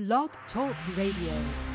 Blog Talk Radio.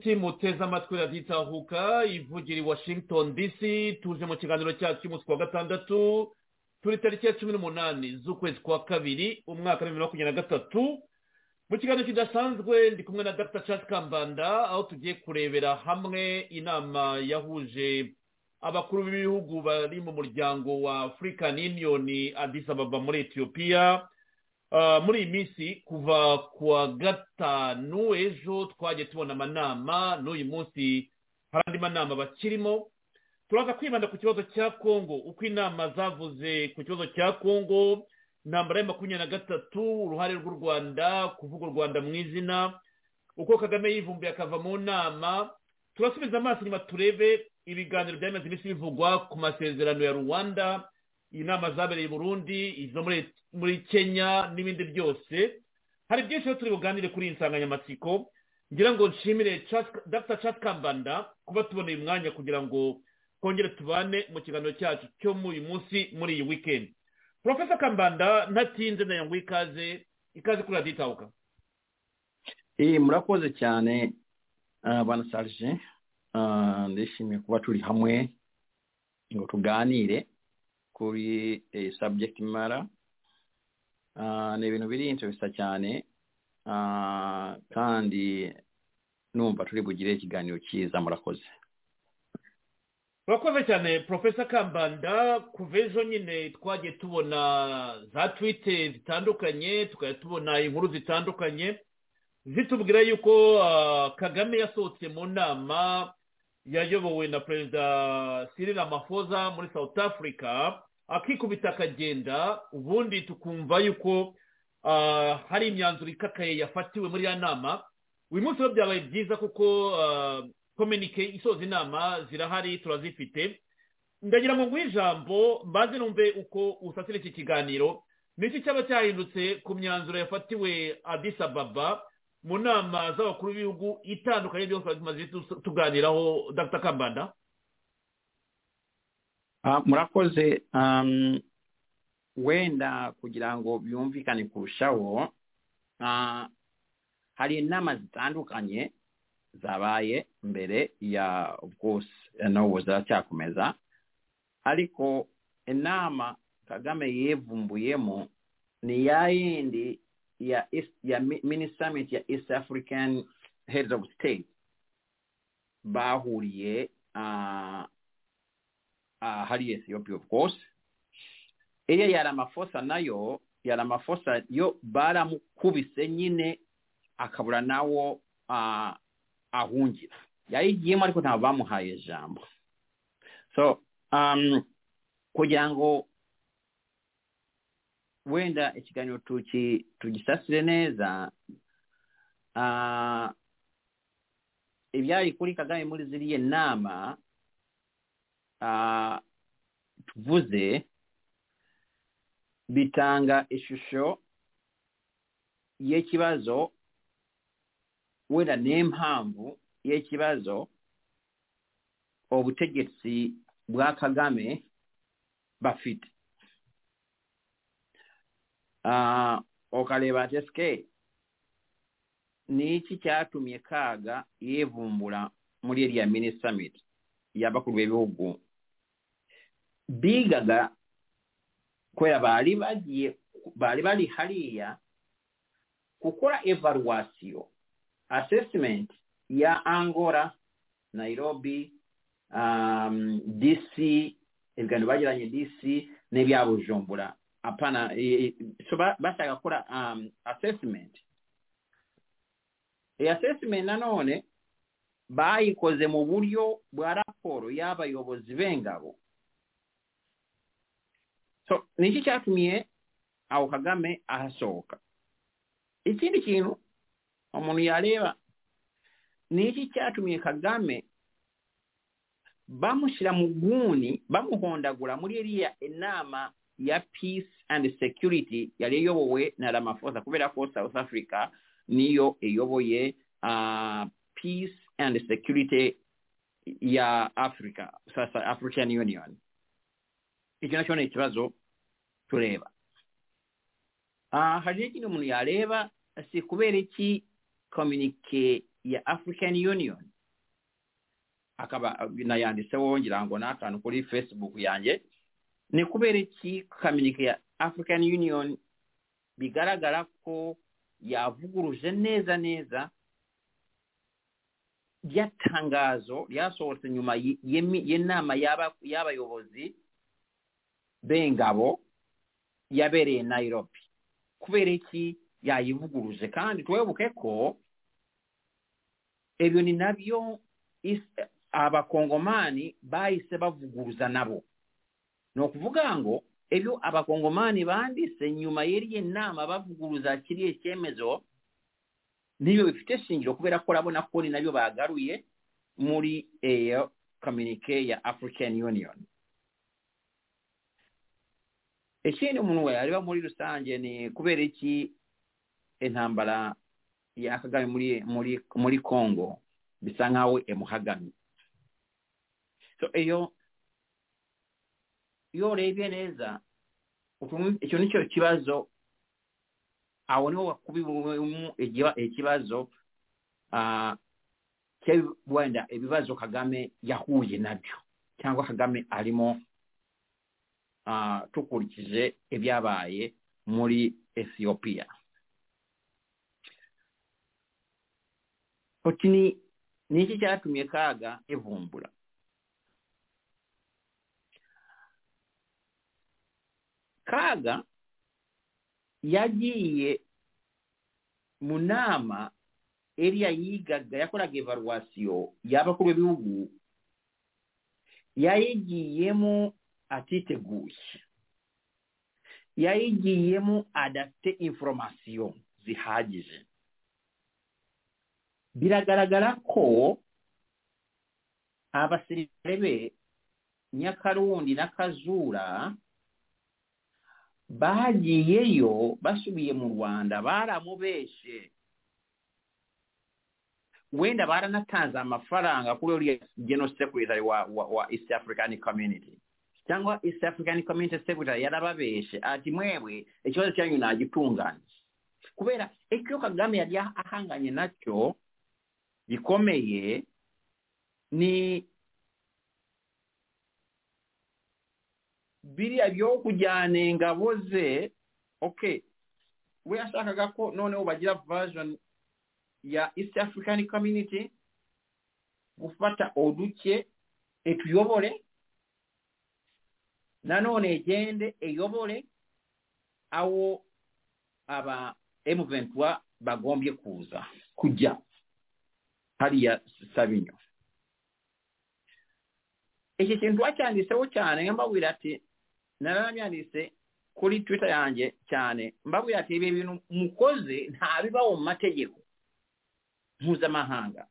Nshuti muteze amatwi raditahuka ivugira i washington dc tuje mu kiganiro cyacu cy'umunsi wa gatandatu turi tariki ya cumi n'umunani z'ukwezi kwa kabiri umwaka wa bibiri na makumyabiri na gatatu. Mu kiganiro kidasanzwe ndi kumwe na dr. Charles kambanda aho tugiye kurebera hamwe inama yahuje abakuru b'ibihugu bari mu muryango wa african union addis ababa muri ethiopia. Uh, muri iyi minsi kuva ku wa gatanu ejo twagiye tubona amanama. N'uyu munsi hari andi manama bakirimo. Turaza kwibanda ku kibazo cya kongo uko inama zavuze ku kibazo cya kongo intambara ya makumyabiri na gatatu uruhare rw'u rwanda kuvuga u rwanda mu izina uko kagame yivumbuye akava mu nama. Turasubiza amaso inyuma turebe ibiganiro byamaze iminsi bivugwa ku masezerano ya rwanda. Inama zabereye i burundi izo muri kenya n'ibindi byose. Hari byinshi rero turi buganire kuri iyi nsanganyamatsiko. Ngira ngo nshimire dr. Chat kambanda kuba tuboneye umwanya kugira ngo twongere tubane mu kiganiro cyacu cyo muri uyu munsi muri iyi weekend. Profesa kambanda ntatinze na yo ngo ikaze ikaze kuri radiyo itahuka. Eh, murakoze cyane ah, bana sarge Ah, ndishimiye kuba turi hamwe ngo tuganire. Kuri eh, subject matter Ah, ni ibintu biri interesa cyane Ah, kandi numva turi bugire ikiganiro cyiza murakoze. Urakoze cyane profesa kambanda. Kuva ejo nyine twagiye tubona za twite zitandukanye tukajya tubona inkuru zitandukanye. Zitubwira yuko ah, kagame yasohotse mu nama yayobowe na perezida Cyril Ramaphosa muri south africa. Akikubita akagenda ubundi tukumva yuko ah, hari imyanzuro ikakaye yafatiwe muri ya nama. Uyu munsi rero byabaye byiza kuko ah, kominike isoza inama zirahari turazifite. Ndagira ngo nguhe ijambo mbanze numve uko usasira iki kiganiro. Niki cyaba cyahindutse ku myanzuro yafatiwe Ababa mu nama z'abakuru b'ibihugu itandukanye byose tumaze tu- tuganiraho dr. Kambanda? Ah, murakoze. Um, wenda kugira ngo byumvikane kurushaho ah, hari inama zitandukanye zabaye mbere ya course n'ubu ziracyakomeza. Ariko inama kagame yivumbuyemo ni ya yindi ya mini summit ya east african heads of state bahuriye uh, uh, hari ethiopia of course. Eriya yari amafosa nayo yari amafosa yo baramukubise nyine akabura nawo uh, ahungira yayigiyemo ariko ntabwo bamuhaye ijambo so um, kugira ngo wenda ikiganiro tugisasire neza uh, ibyari kuri kagame muri ziriya nama tuvuze bitanga eshusho y'ekibazo wenda n'empamvu y'ekibazo obutegesi bwa kagame bafite. Ah, Okaleba tesike niiki kyatumye kaaga yeevumbula muri erya mini summit y'abakulu b'ebihugu bigaga kubera bari bagiye bari bari hariya gukora evaluation assessment ya angola nairobi um, dc ibiganiro bagiranye dc n'ibya bujumbura. Apana e- e- so ba- bashaka gukora um, assessment. Iyi assessment nanone bayikoze mu buryo bwa raporo y'abayobozi b'engabo so nikyo kyatumye awo kagame asooka ekindi kino omuntu yaleeba n'eki kyatumye kagame bamushyira mu guuni bamuhondagula muri eriya enaama ya peace and security yali eyobowe na ramaphosa kubera ko south africa niyo eyoboye uh, peace and security ya africa south african union. Ekyo nakyo nekibazo tureba uh, hari n'ikindi umuntu yareba si kubera iki communique ya african union? Akaba nayanditseho ngira ngo n'akantu kuri facebook yanjye. Ni kubera iki communique ya african union? Bigaragara ko yavuguruje neza neza ry'atangazo ryasohotse nyuma y'inama y'aba- y'abayobozi b'engabo yabereye nairobi. Kubera iki? Yayivuguruje. Kandi twebuke ko ibyo ni na byo abakongomani bahise bavuguruza nabo. Ni ukuvuga ngo ibyo abakongomani banditse nyuma y'iriya nama bavuguruza kiriya cyemezo ni byo bifite shingiro kubera ko urabona ko ni na byo bagaruye muri iyo communique ya african union. Ikindi umuntu yareba muri rusange ni kubera iki intambara ya kagame muri muri muri congo? Bisa nkaho emuhagamye so iyo iyo urebye neza. Icyo ni cyo kibazo. Aho niho wakubiwemo igiba- ikibazo wenda ibibazo kagame yahuye nabyo. Cyangwa kagame arimo tukurikije ibyabaye muri ethiopia uti ni iki cyatumye kaga ivumbura kaga yagiye mu nama eriya yigaga yakoraga evaluation y'abakuru b'ibihugu yayigiyemo atiteguye yayigiyemo adafite information zihagije. Biragaragara ko abasirikare be nyakarundi na kazura bagiyeyo basubiye mu rwanda baramubeshe. Wenda baranatanze amafaranga kuri uriya general secretary wa, wa, wa east african community. Cyangwa east african community secretary yarababeshe ati mwebwe ikibazo cyanyu nagitunganye. Kubera icyo kagame yari ahanganye na cyo gikomeye ni biriya byo kujyana ingabo ze. Okay we yashakaga ko noneho bagira version ya east african community gufata oduke etuyobole nanone egende eyobole awo aba M23 bagombye kuza kujya hariya sabinyo ekyo kintu twakyandisewo cyane nga mbabwira ati narabyandise kuri twitter yanjye cyane mbabwira ati ibyo bintu mukoze ntabibaho mu mategeko mpuzamahanga.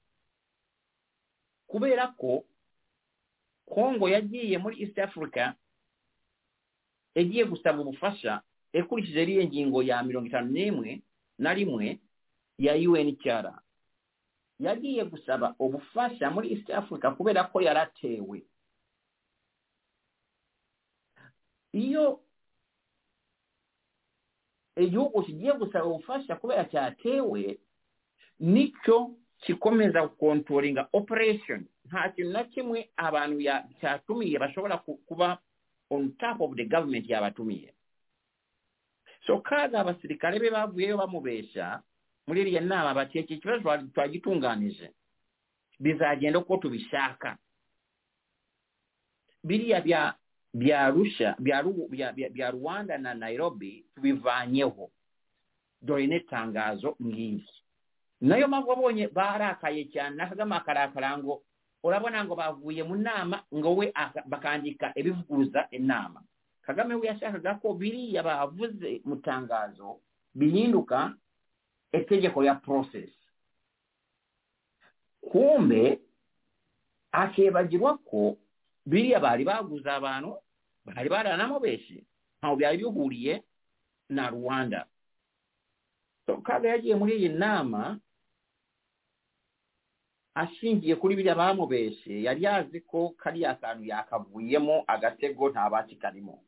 Kubera ko kongo yagiye muri east africa yagiye gusaba ubufasha. Ekurikije iriya ngingo ya mirongo itanu n'imwe na rimwe ya unhr yagiye gusaba ubufasha muri east africa kubera ko yaratewe iyo igihugu kigiye gusaba ubufasha kubera cyatewe ni cyo kikomeza gukontoringa operation. Nta kintu na kimwe abantu cyatumiye bashobora kuba on top of the government yabatumiye so kaga abasirikale be bavuyeyo bamubesha muri eriya nama bati eki ekibazo twagitunganije bizagenda uko tubishaka. Biriya bya bya rusha bya, bya, bya, bya rwanda na nairobi tubivanyeho. Dore n'itangazo ngiri nayo mpamvu wabonye barakaye cyane nakagama akarakara ngo olabona ngo bavuye mu nama ngowe bakandika ebivuguruza enama kagame we yashakagako biriya bavuze mu ttangazo bihinduka ettegeko lya process. Kumbe akebagirwako biriya baali baguza abantu baali balanamu beeki awo byali bihuuriye na rwanda. So kaga yagiye muri iyi nama ashingiye kuri biriya bamubeshye yari yazi ko kariya kantu yakavuyemo agatego nta baki karimo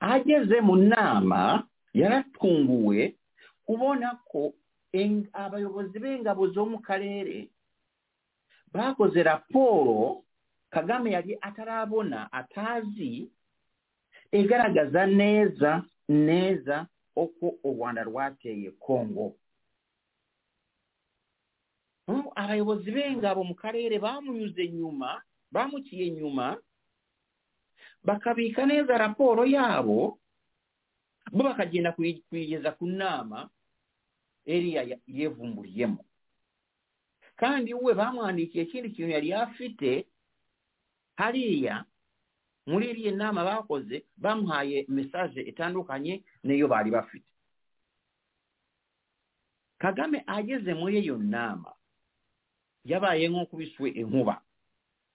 ageze mu nama yaratunguwe kubona ko abayobozi b'ingabo zo mu karere bakoze raporo kagame yari atarabona atazi igaragaza neza neza uko u rwanda rwateye kongo abayobozi b'ingabo mu karere bamunyuze nyuma bamukiye nyuma bakabika neza raporo yabo bo bakagenda kuyigeza ku nama eriya yevumburiyemo kandi we bamwandikiye ikindi kintu yari afite hariya muri iriya nama bakoze bamuhaye mesaje itandukanye n'iyo bari bafite. Kagame ageze muri iyo nama yabaayeng'o okubiswa enkuba.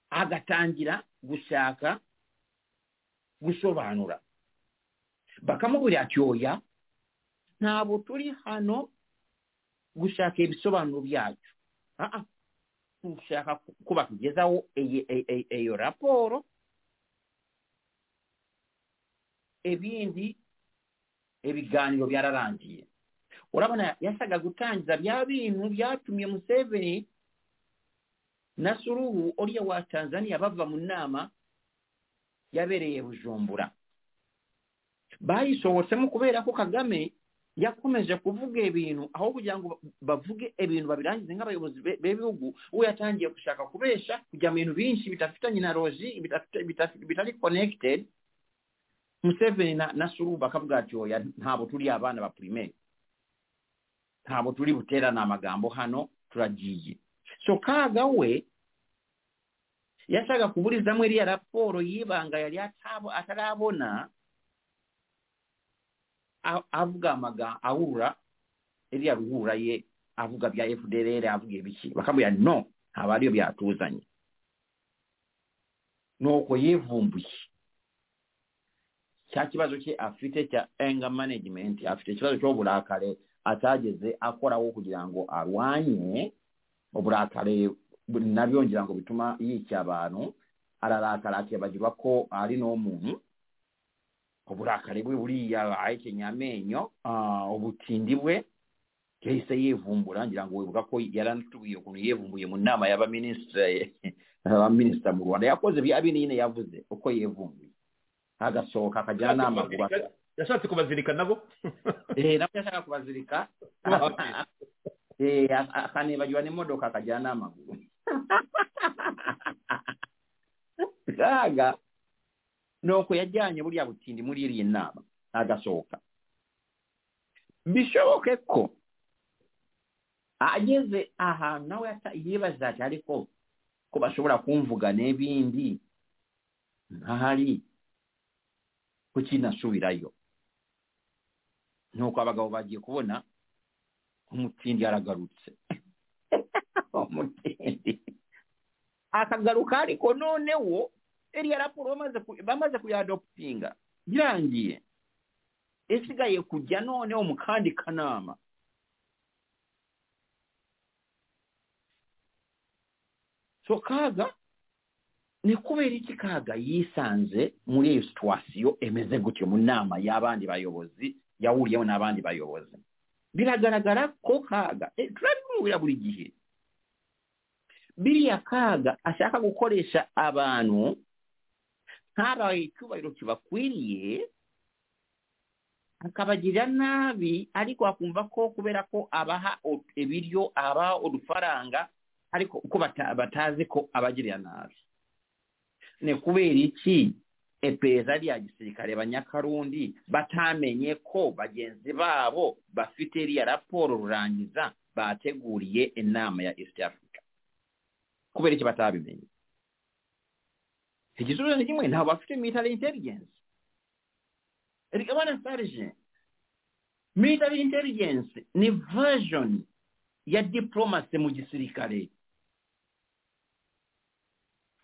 Agatangira gusaaka gusobaanula. Bakamubuli ati oya naabo tuli hano gusaaka ebisobanulo byakyo. Aa tushaka kuba tugezawo eyo rapooro. Ebindi ebiganiro byararangiye olabona yasaga gutangiza bya bintu byatumye museveni na suruhu uriya wa tanzania bava mu nama yabereye bujumbura. Bayisohotsemo kubera ko kagame yakomeje kuvuga ibintu aho kugira ngo bavuge ibintu babirangize nk'abayobozi b'ibihugu we yatangiye gushaka kubesha kujya mu bintu byinshi bidafitanye na loji bitari connected museveni na suruhu bakavuga ati oya ntabwo turi abana ba primaire. Ntabwo turi buterane amagambo hano turagiye kyokka agawe yasaaga kubulizamu eri yalapoolo yiba nga yali atalaabona avuga amaga awulula eri yaluwulula ye avuga bya fdrr avuga ebiki. Bakabwe yanno abaliyo byatuuzanye. N'okwo yeevumbuki kyakibazo kye afite kya anger management afite ekibazo ky'obulakale ataageze akolawo okugira ngu alwanye uburakare nabyo ngira ngo bituma yica abantu ararakara akibagirwa ko ari n'umuntu uburakari bwe buriya ahekenya amenyo ubutindi bwe yahise yivumbura ngira ngo wibuka ko yaranatubiye ukuntu yivumbuye mu nama y'abaminisita mu rwanda. Yakoze bya binini yavuze uko yivumbuye agasohoka akajyana n'amaguru yashatse kubazirika nabo? Eh nabwo yashaka kubazirika eh akane bajwa ne modoka kajana amagulu kaaga n'okwo yajjanye buli abutindi muli eryennaaba agasooka bisobokekko ageze ahantu nawe yeebaza ati aliko ko basobola kunvuga n'ebindi? Nkaali kukinasuubirayo n'okwo abagabo bagiye kubona umutindi aragarutse. Umutindi akagaruka ariko noneho iriya raporo bamaze kuyadoputinga birangiye isigaye kujya noneho mu kandi kanama. So kaga ni kubera iki kaga yisanze muri iyo situwasiyo emeze gutyo mu nama y'abandi bayobozi yahuriyeho n'abandi bayobozi biragaragara ko kaga. Turabimubwira buri gihe. Biriya kaga ashaka gukoresha abantu ntabaye icyubahiro kibakwiriye akabagirira nabi ariko akumva ko kubera ko abaha ibiryo abaha udufaranga ariko uko batazi ko abagirira nabi. Ni kubera iki? ebbeeza lya gisirikale bannakalundi bataamenyeko bagenzi baabo bafite erya rappoolo lurangiza baateguuliye ennaama ya east africa. Kubeera kye bataabimenye ekizuuzo nekimu nabo bafite military intelligence. Erigabana sergent military intelligence ne version ya diplomacy mu gisirikale.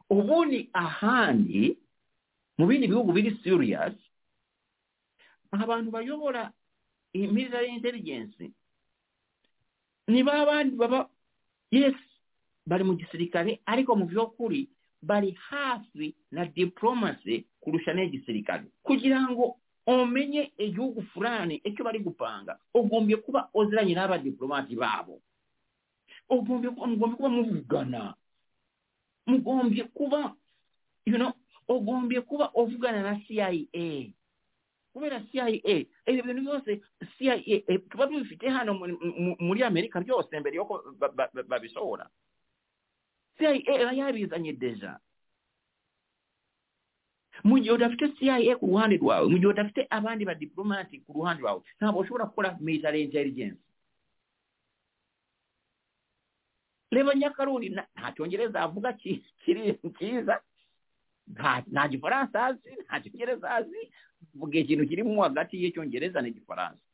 Obundi ahandi mu bindi bihugu biri serious abantu bayobora military intelligence. Ni ba bandi baba yes bari mu gisirikare ariko mu by'ukuri bari hafi na diplomasi kurusha n'igisirikare kugira ngo umenye igihugu fulani icyo bari gupanga ugombye kuba uziranye n'abadiplomati babo ugombye kuba muvugana. Mugombye kuba you know ugombye kuba ovugana na CIA kubera CIA ibyo bintu byose CIA tuba tubifite hano muri Amerika byose mbere yuko babisohora CIA iba yabizanye deja. Mu gihe udafite CIA ku ruhande rwawe mu gihe udafite abandi ba diplomati ku ruhande rwawe ntabwo ushobora gukora military intelligence. Reba nyakarundi nta cyongereza avuga cyiza nta gifaransa azi nta cyongereza azi. Mvuga ikintu kirimo hagati y'icyongereza n'igifaransa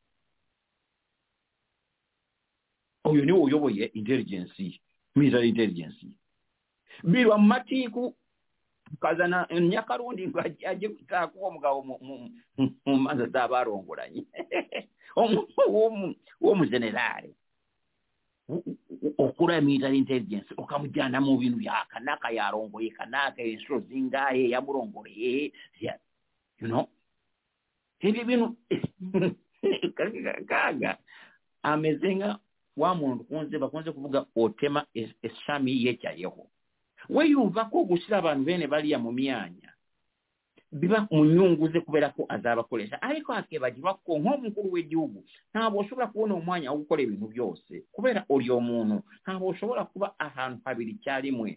uyu niwe uyoboye intelligence military intelligence. Birwa mu matiku ukazana nyakarundi ngo ajye gutaha k'uwo mugabo mu manza z'abarongoranye uwo mujenerale okukola military intelligence okamujanda mu bintu byakanaka yalongoye kanaka ensolo zingaye yamulongoleye you know? Ebyo bino kaaga amezenga wamuntu kunze bakunze kuvuga otema essami yekyayeho weyuvako ogusira abantu bene baliya mu myanya biba mu nyunguze kubeerako azaabakolesa ariko akebagirwakko ng'omukulu w'egihugu ntabwe osobola kubona omwanya ogukola ebintu byose kubeera oli omuntu ntabwe osobola kuba ahantu habiri kyalimwe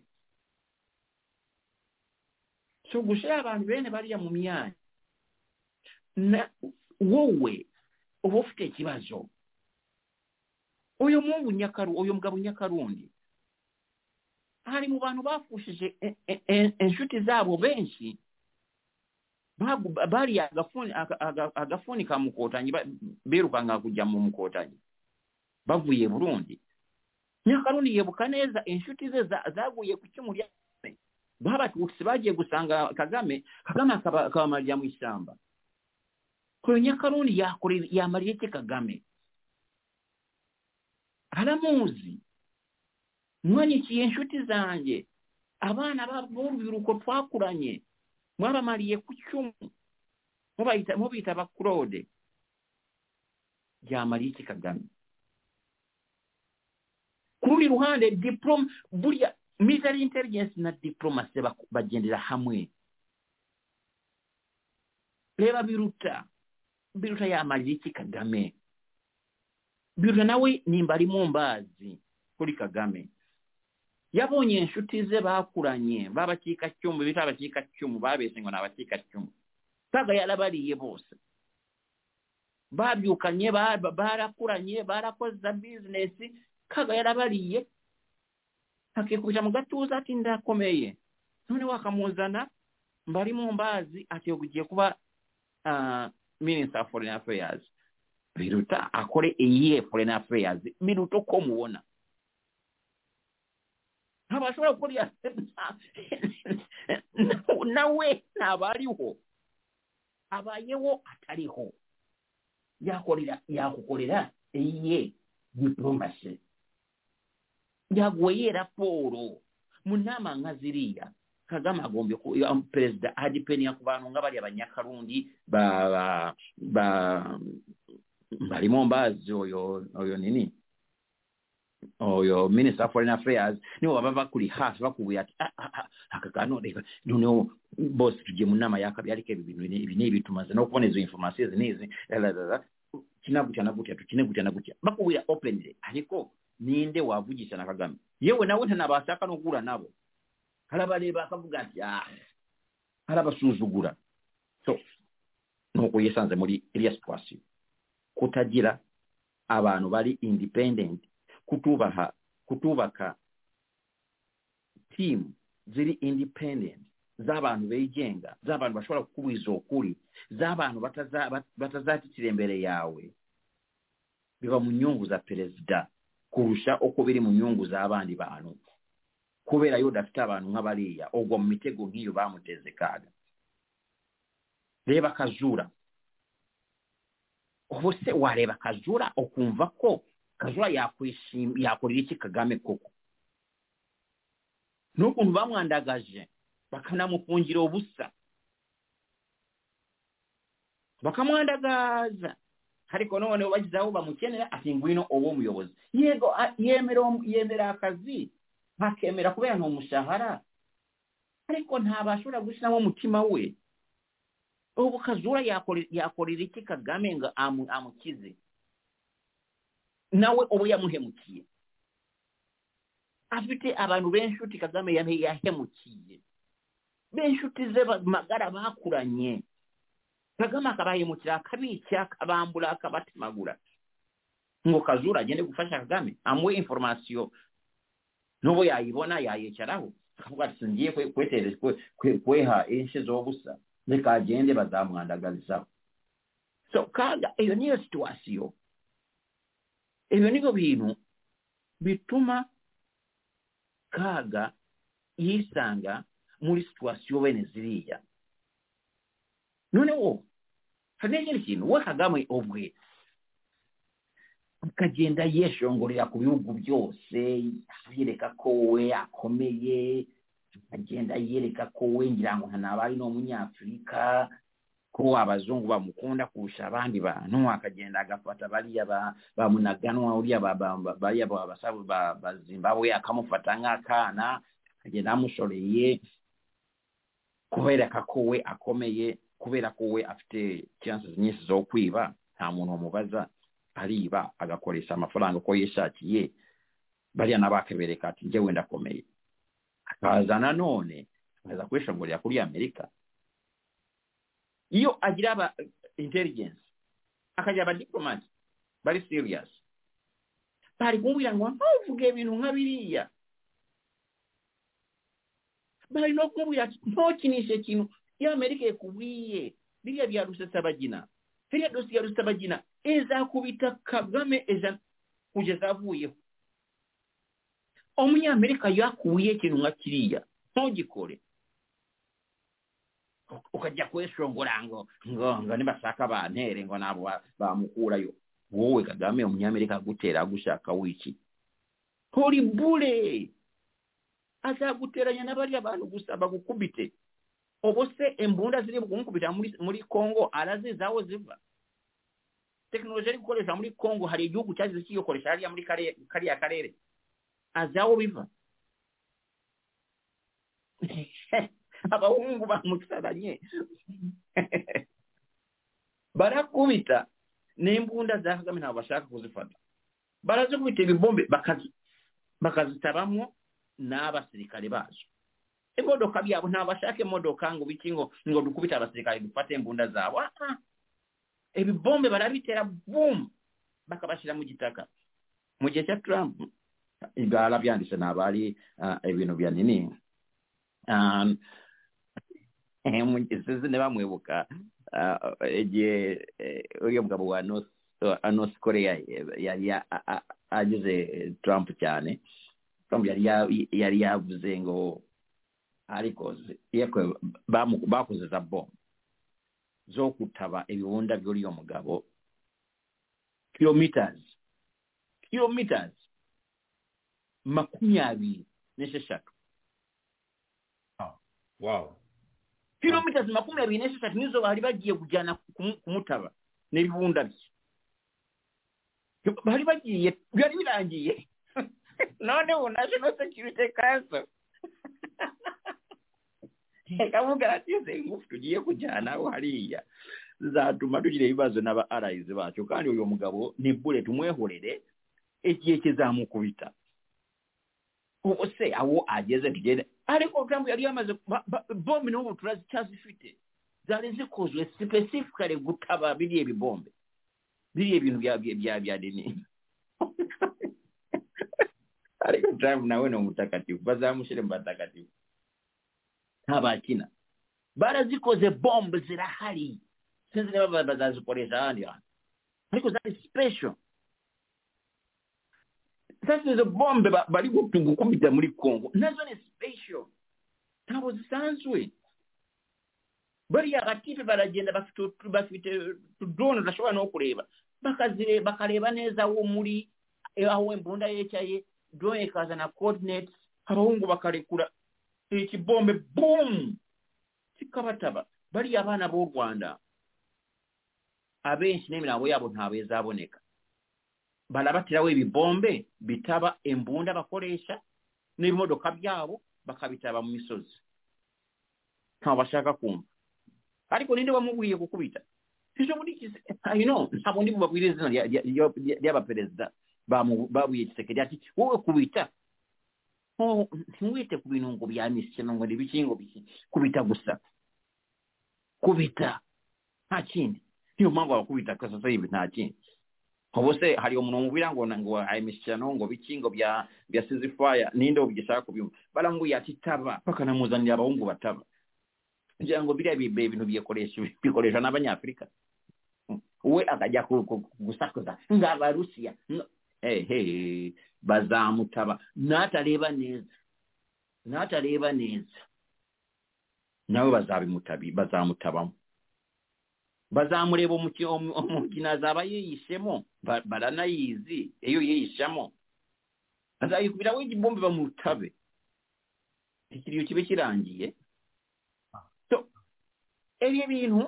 soguse abantu beene balya mu myanya. Wowe oba ofuta ekibazo oyo mubu nyakaru oyo mugabo nyakarundi ali mu bantu bafuusise e, e, e, ensuti zaabwe bensi bali agafuunika mu mukootanyi beerukanga kujja mu mukootanyi bavuye bulungi nyakalundi ye bukaneeza ensuti ze zaaguye ku kimu lyame babatuukisi bagiye gusanga kagame kagame akabamalira mu isamba. Kuyo nyakalundi yamalire ki kagame? Alamuuzi mwanyi ki ensuti zange abaana b'olubiruko twakulanye. Mwabamariye ku cyumu mubita abakurode byamariye iki kagame? Ku rundi ruhande diploma burya military intelligence na diplomasi bagendera hamwe. Reba biruta. Biruta yamalira iki kagame? Biruta nawe nimba ali mu mbaazi kuli kagame. yabonye ensuti ze baakulanye baabakiikaccumu bita abakiikaccumu baabeesengo n'abakiikaccumu bagayala baliye boose babyukanye baalakulanye baalakozza bizinesi kagayala baliye akekubita mugatuuza ati ndakomeeye none wakamuzana mbalimu mbaazi ati ogujje kuba uh, minister of foreign affairs. Biruta akole eye foreign affairs. Biruta okomuwona ntibashobora gukora nawe ntabariho abayeho ataliho. Yakorera yakukolera eiye diplomasi yaguye era mu nama nka ziriya. Kagame agombe perezida adipeniya ku bantu nga bali abanyakarundi ba ba barimo oyo oyo nini? Oyo minister of foreign affairs. Nibo baba bakuli hasi bakubwira ati "Ah, ah, ah, akakano leka noneho bosi tujye mu nama yakabi ariko ebi bintu ibi n'ibi tumaze no kubona izo information izi n'izi la, la, la. kina gutya na gutya tukine gutya na gutya bakubwira openly ariko ninde wavugisha na kagame yewe nawe ntanabashaka no guhura nabo. Harabareba akavuga ati ah harabasuzugura so nuko yesanze muri iriya situation kutagira abantu bari independent kutubaha kutubaka team ziri independent z'abantu begenga z'abantu bashobora kukubwiza ukuri z'abantu bataza- bat- batazatitira imbere yawe biba mu nyungu za perezida kurusha uko biri mu nyungu z'abandi bantu. Kubera yo udafite abantu nk'abariya ugwa mu mitego nk'iyo bamuteze kaga reba kajura ubu se wareba kajura ukumva ko kajura yakorera iki kagame koko. N'ukuntu bamwandagaje bakanamufungira ubusa. Bakamwandagaza. Ariko noneho bagize aho bamukenera ati ngwino uba umuyobozi yego yemera uwo- akazi ntakemera kubera ni umushahara ariko ntabashobora gushyiramo umutima we. Ubu kazura yakore- yakorera iki kagame ngo amu- amukize? Nawe ubu yamuhemukiye. Afite abantu b'inshuti kagame yahe- yahemukiye. B'inshuti ze magara bakuranye. Kagame akabahemukira akabica akabambura akabatemagura ngo kazura agende gufasha kagame amuhe inforomasiyo n'ubu yayibona yayicaraho akavuga ati ngiye kweha enshi z'obusa. Reka agende bazamwandagazisaho so kaga iyo niyo situwasiyo ebyo ni byo bintu bituma kaga yisanga muri situwasiyo bene ziriya. Noneho hari n'ikindi kintu we kagame ubwe akagenda yeshongorera ku bihugu byose yereka ko we akomeye agenda yereka ko we ngira ngo ntanaba ari n'umunyafurika ko abazungu bamukunda kurusha abandi bantu akagenda agafata bariya ba- bamunaganwa uriya ba- ba- ba- bariya ba- basabu ba ba zimbabwe akamufata nk'akana akagenda amushoreye kubereka ko we akomeye kubera ko we afite chances nyinshi zo kwiba nta muntu wamubaza ariba agakoresha amafaranga uko yishakiye bariya nabo akabereka ati njyewe ndakomeye. Akaza nanone akaza kwishongorera kuri amerika. yo agira aba intelligence akajja abadiplomat bali serious. Bali kumbwira nga wampa ovuga oh, ebintu nga biriiya balina okumubwira ti nokinise kino ye amerika ekubwiye lirya byalusasabagina lirya dosi yalusasabagina ezakubita kagame eza kujezavuyeho omunyamerika yakuwiye ekintu nga kiriiya nogikole ukajya kweshongora ngo ngo nibashaka bantere ngo nabo ba- bamukurayo wowe kagame umunyamerika agutera agushaka wiki tori bure azaguteranya n'abariya bantu gusa bagukubite. Ubu se imbunda ziri kumukubita muri muri congo arazizi aho ziva. Tekinoloji ari gukoresha muri congo hari igihugu cyagize kiyokoresha hariya muri kariya karere. Azi aho abawungu bamukisa banye barakubita n'embunda za kagame ntabwo bashaka kuzifata. Barazikubita ebibombe bakazitabamu n'abasirikale bazo ebimodoka byabwe ntabashaka emodoka ngo biki ngo ngo dukubite abasirikale dufate embunda zaabo ebibombe barabitera bumu bakabashyira mu gitaka mu gihe cya trump ibyo arabyanditse ntabwo ari ibintu bya nini? mugezeze ne bamwebuka ah, eh, igihe eh, uriya mugabo wa north korea eh, yari anyuze trump cyane. Trump yari yavuze ngo ariko bakoze za bomu zo kutaba ebiwunda by'uriya mugabo. Kilometers kilometers makumyabiri n'esheshatu ah, wow. kilomitas makumi abiri n'esatu nizo baali bagiye kujana kumutaba n'ebiwunda bye. Baali bagiye byali birangiye. Noneho national security council ekavuga ati nze ngufu tugiye kujanawo hariya. Zatuma tugira ebibazo n'aba allies bacu kandi uyu mugabo ni bullet tumwehorere egiye kizamukubita ubuse awo ageze tugende ariko Trump yari yamaze bombe n'ubu turazicyazifite zari zikozwe sipesifikare gutaba biriya bibombe. Biriya bintu bya bya ariko Trump nawe ni umutakatifu bazamushyire mu batakatifu ntabakina barazikoze bombe zirahari sinzi niba bazazikoresha ahandi hantu ariko zari special sasa izo bombe ba- bari gukubita muri congo na zo ni special. Ntabwo zisanzwe. Bariya batipe baragenda bafite drone udashobora no kureba bakareba neza aho muri eh, aho imbunda yicaye drone ikazana coordinates abahungu bakarekura ikibombe boom! Kikabataba bariya abana b'u rwanda. Abenshi n'imirambo yabo ntabwo izaboneka barabatiraho ibibombe bitaba imbunda bakoresha n'ibimodoka byabo bakabitaba mu misozi. Ntabwo bashaka kumva ariko ninde wamubwiye gukubita ntabwo ndi bubabwire izina rya- rya- rya- ry'abaperezida babwiye kisekedi ati wowe kubita? Oh, ntiwite ku bintu ngo bya misiyano ngo n'ibiki ngo biki? Kubita gusa. Kubita? Nta kindi. Niyo mpamvu abakubita ko sasa hivi nta kindi. Ubu se hari umuntu umubwira ngo ngo aya misiyano ngo biki ngo bya bya sizifaya ninde ubigishaka kubyumva. Barambuye ati taba bakanamuzanira abahungu bataba. Kugira ngo biriya bi- bintu bikoresha n'abanyafurika. We akajya ku- ku- gusakuza ng'abarusiya ngo- hey, hey, bazamutaba. N'atareba neza. N'atareba neza. Nawe bazabimutabi bazamutabamo bazamureba umuki- umu- umukino azaba yiyishemo ba- baranayizi iyo yiyishamo azayikubiraho igibombe bamutabe. Ikiriyo kibe kirangiye. So ebyo bintu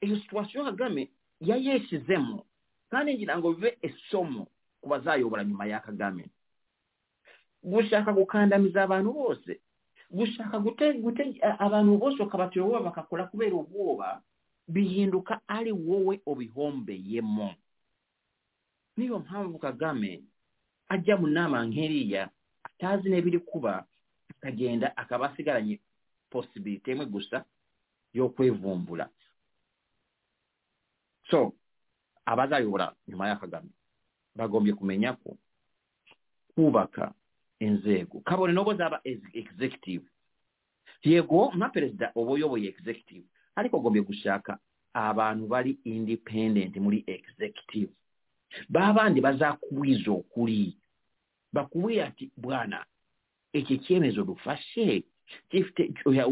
iyo situwasiyo kagame yayeshyizemo kandi ngira ngo bibe isomo ku bazayobora nyuma ya kagame. Gushaka gukandamiza abantu bose gushaka a- abantu bose ukabatera ubwoba bagakora kubera ubwoba bihinduka ari wowe ubihombeyemo niyo mpamvu kagame ajya mu nama nk'iriya atazi n'ibiri kuba akagenda akaba asigaranye posibilite imwe gusa yo kwevumbura so abazayobora nyuma ya kagame bagombye kumenya ko kubaka enzeego kabone n'obwozi aba executive. Yego nga perezida obaoyo bwe ye executive. Ariko gombye gushaka abantu bali independent muli executive. Baabandi bazakuwiza okuli. Bakuwe ati bwana ekyo ekyemezo lufashe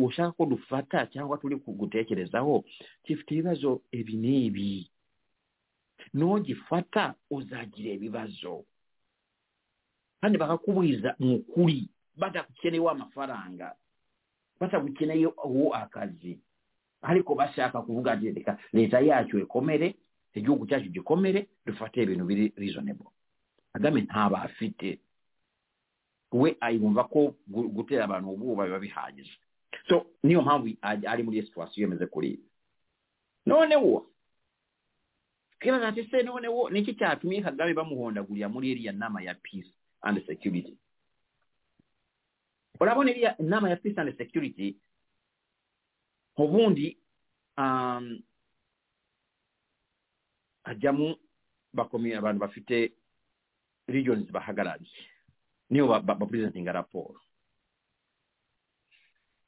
oshakako lufata cyangwa tuli kugutekerezaho kifite ibibazo ebineebi n'ogifata ozagira ebibazo. Kandi bakakubwiza mu kuri batagukeneyeho amafaranga batagukeneye uwo akazi. Ariko bashaka kuvuga reka leta yacu ikomere igihugu cyacu gikomere dufate ibintu biri reasonable. Kagame ntaba afite. We ayumva ko gu- gutera abantu ubwoba biba bihagije. So niyo mpamvu ari muri iyo situwasiyo imeze kuri noneho twibaza ati se noneho niki cyatumye kagame bamuhondagurira muri iriya nama ya peace? And security. Urabona iriya inama ya peace and security obundi um, hajyamo bakomi abantu bafite regions bahagarariye niyo bapresentinga raporo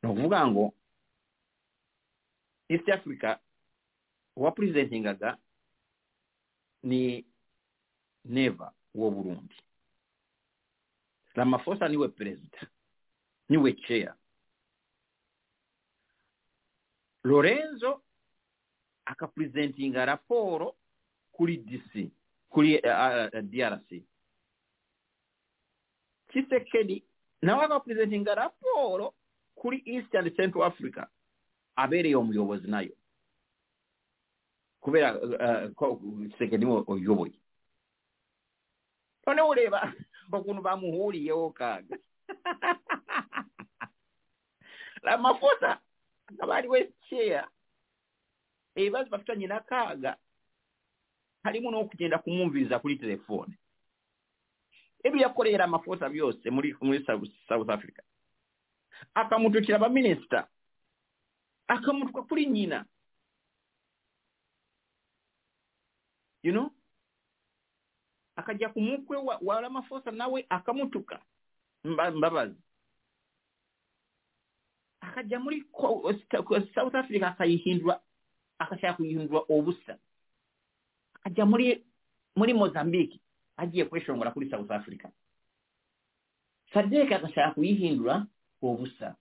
nokuvuga ngo east africa wapresentingaga ni neva wo burundi ramaphosa ni we perezida ni we chair. Lorenzo akapresentinga raporo kuri dc kuri uh, uh, drc kisekedi nawe akapresentinga raporo kuri east and central africa. Abereye umuyobozi na yo. Kubera uh, ko kisekedi ni we uyoboye noneho ureba pakuno vamuholiyewo kaga. La mafuta avaliwo share. Ebibazo bafita nyina kaaga halimu n'okugenda kumumviriza kuli telefone. Ebyo yakolera amafuta byose muri muri south africa. Akamutukira baminisita akamutuka kuri nyina. You know? Akajya ku mukwe wa, wa nawe akamutuka. Mbabazi. Akajya muri south africa akayihindura akashaka kuyihindura ubusa akajya muri muri mozambique agiye kweshongora kuri south africa. Sadek agashaka kuyihindura ubusa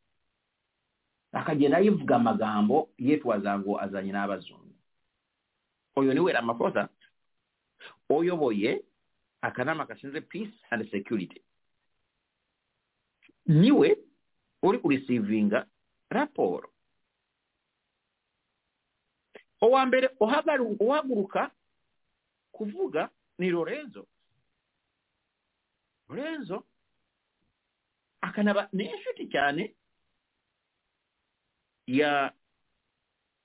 akagenda yivuga amagambo yitwaza ngo azanye n'abazungu. Oyo niwe ramafosa oyoboye akanama gashinzwe peace and security. Niwe uri kurisivinga raporo uwa mbere uhaguruka kuvuga ni lorenzo. Lorenzo akanaba ni inshuti cyane ya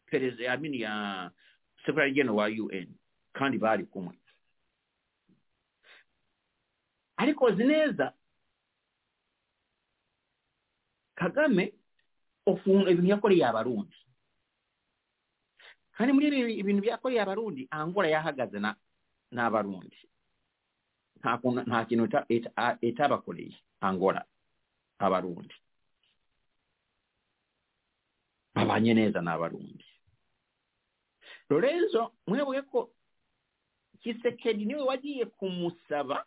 perezida ya general wa un kandi bari kumwe. Ariko neza kagame ibintu yakoreye abarundi kandi muri ibi ibintu byakoreye abarundi angola yahagaze na n'abarundi nta kintu itabakoreye angola abarundi babanye neza n'abarundi lorenzo mwebuye ko kisekedi niwe wagiye kumusaba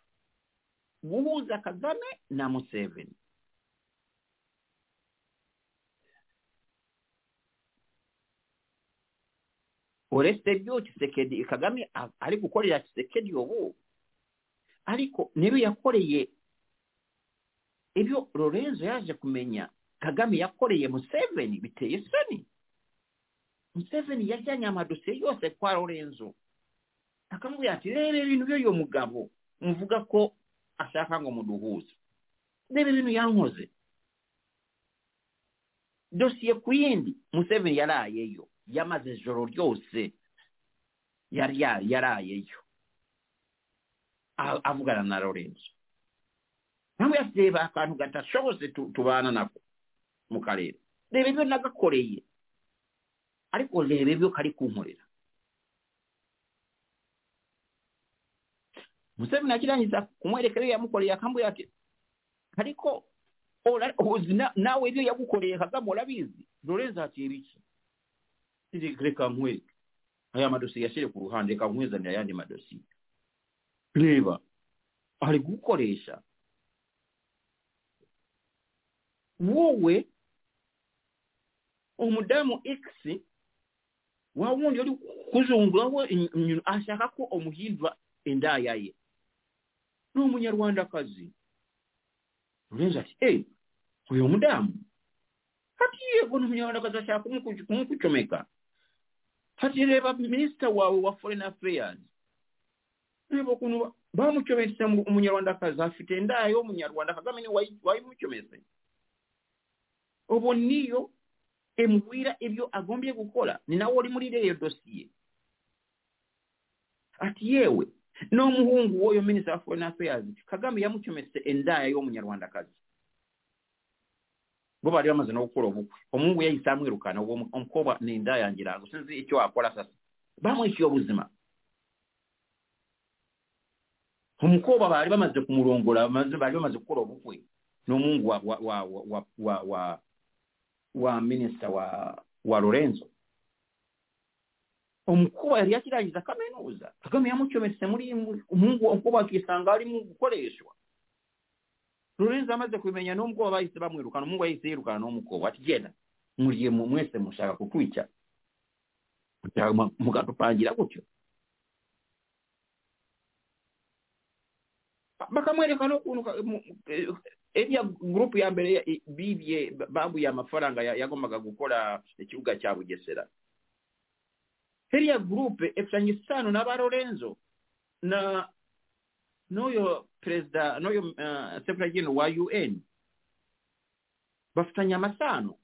guhuza kagame na museveni. Uretse byo kisekedi kagame ari gukorera kisekedi ubu ariko niba yakoreye ibyo lorenzo yaje kumenya kagame yakoreye museveni biteye isoni museveni yajyanye amadosiye yose kwa lorenzo. Akamubwira ati reba ibintu by'uyu mugabo muvuga ko ashaka ngo muduhuze reba ibintu yankoze dosiye ku yindi museveni yarayeyo yamaze ijoro ryose. Yarayeyo avugana na lorenzo. Nawe yaseba akantu gadashobotse tubana nako mu karere. Reba ibyo nagakoreye. Ariko reba ibyo kari kunkorera. Museveni akirangiza kumwereka ibyo yamukoreye akambwira ati ariko uzi nawe ibyo yagukoreye kagame urabizi? Lorenzo ati ibiki reka nkwereke. Aya madosiye yashyire ku ruhande reka nkwezanire ayandi madosiye reba ari gukoresha wowe umudamu x wa wundi uri kuzunguraho ashaka ko umuhindura indaya ye. n'omunyarwandakazi. Olenza ti e oyo omudaamu kati yego n'omunyarwandakazi akumukucomeka kati reba minisita waabwe wa foreign affairs. Nebakunu bamucomesa omunyarwandakazi afite endaa y'omunyarwandakazi amene wayimucomese obwo niyo emuwira ebyo agombye kukola. Ninawe oli mulireeyo dosiye ati yeewe n'omuhungu w'oyo minisita wa foreign affairs kagame yamucomese endaaya y'omunyarwandakazi. Bo baali bamaze n'okukola obukwe omuhungu yayisa amwirukana omukobwa nendaaya ngirango sinzi ekyo akola sasa. Bamwishyuye obuzima. Omukobwa baali bamaze kumulongola baali bamaze kukola obukwe. N'omuhungu wa, wa, wa, wa, wa, wa, wa minisita wa, wa lorenzo omukuba yali akirayiza kamenuuza kagame yamucomese muli omungu omukuba akisanga ali mu gukoleswa lulwenzi amaze kumenya n'omukuba bayise bamwirukana omungu ayise yirukana n'omukuba ati genda muliemu mwese mushaka kutwica mukatupangira kutyo bakamwereka n'okunu erya eh, gurupu ya mbere eh, bibye bambuye amafaranga yagombaga gukora ekibuga kya bugesera. Eriya gurupe efitanye isano nabarorenzo na n'oyo perezida n'oyo uh, wa un bafitanye amasano.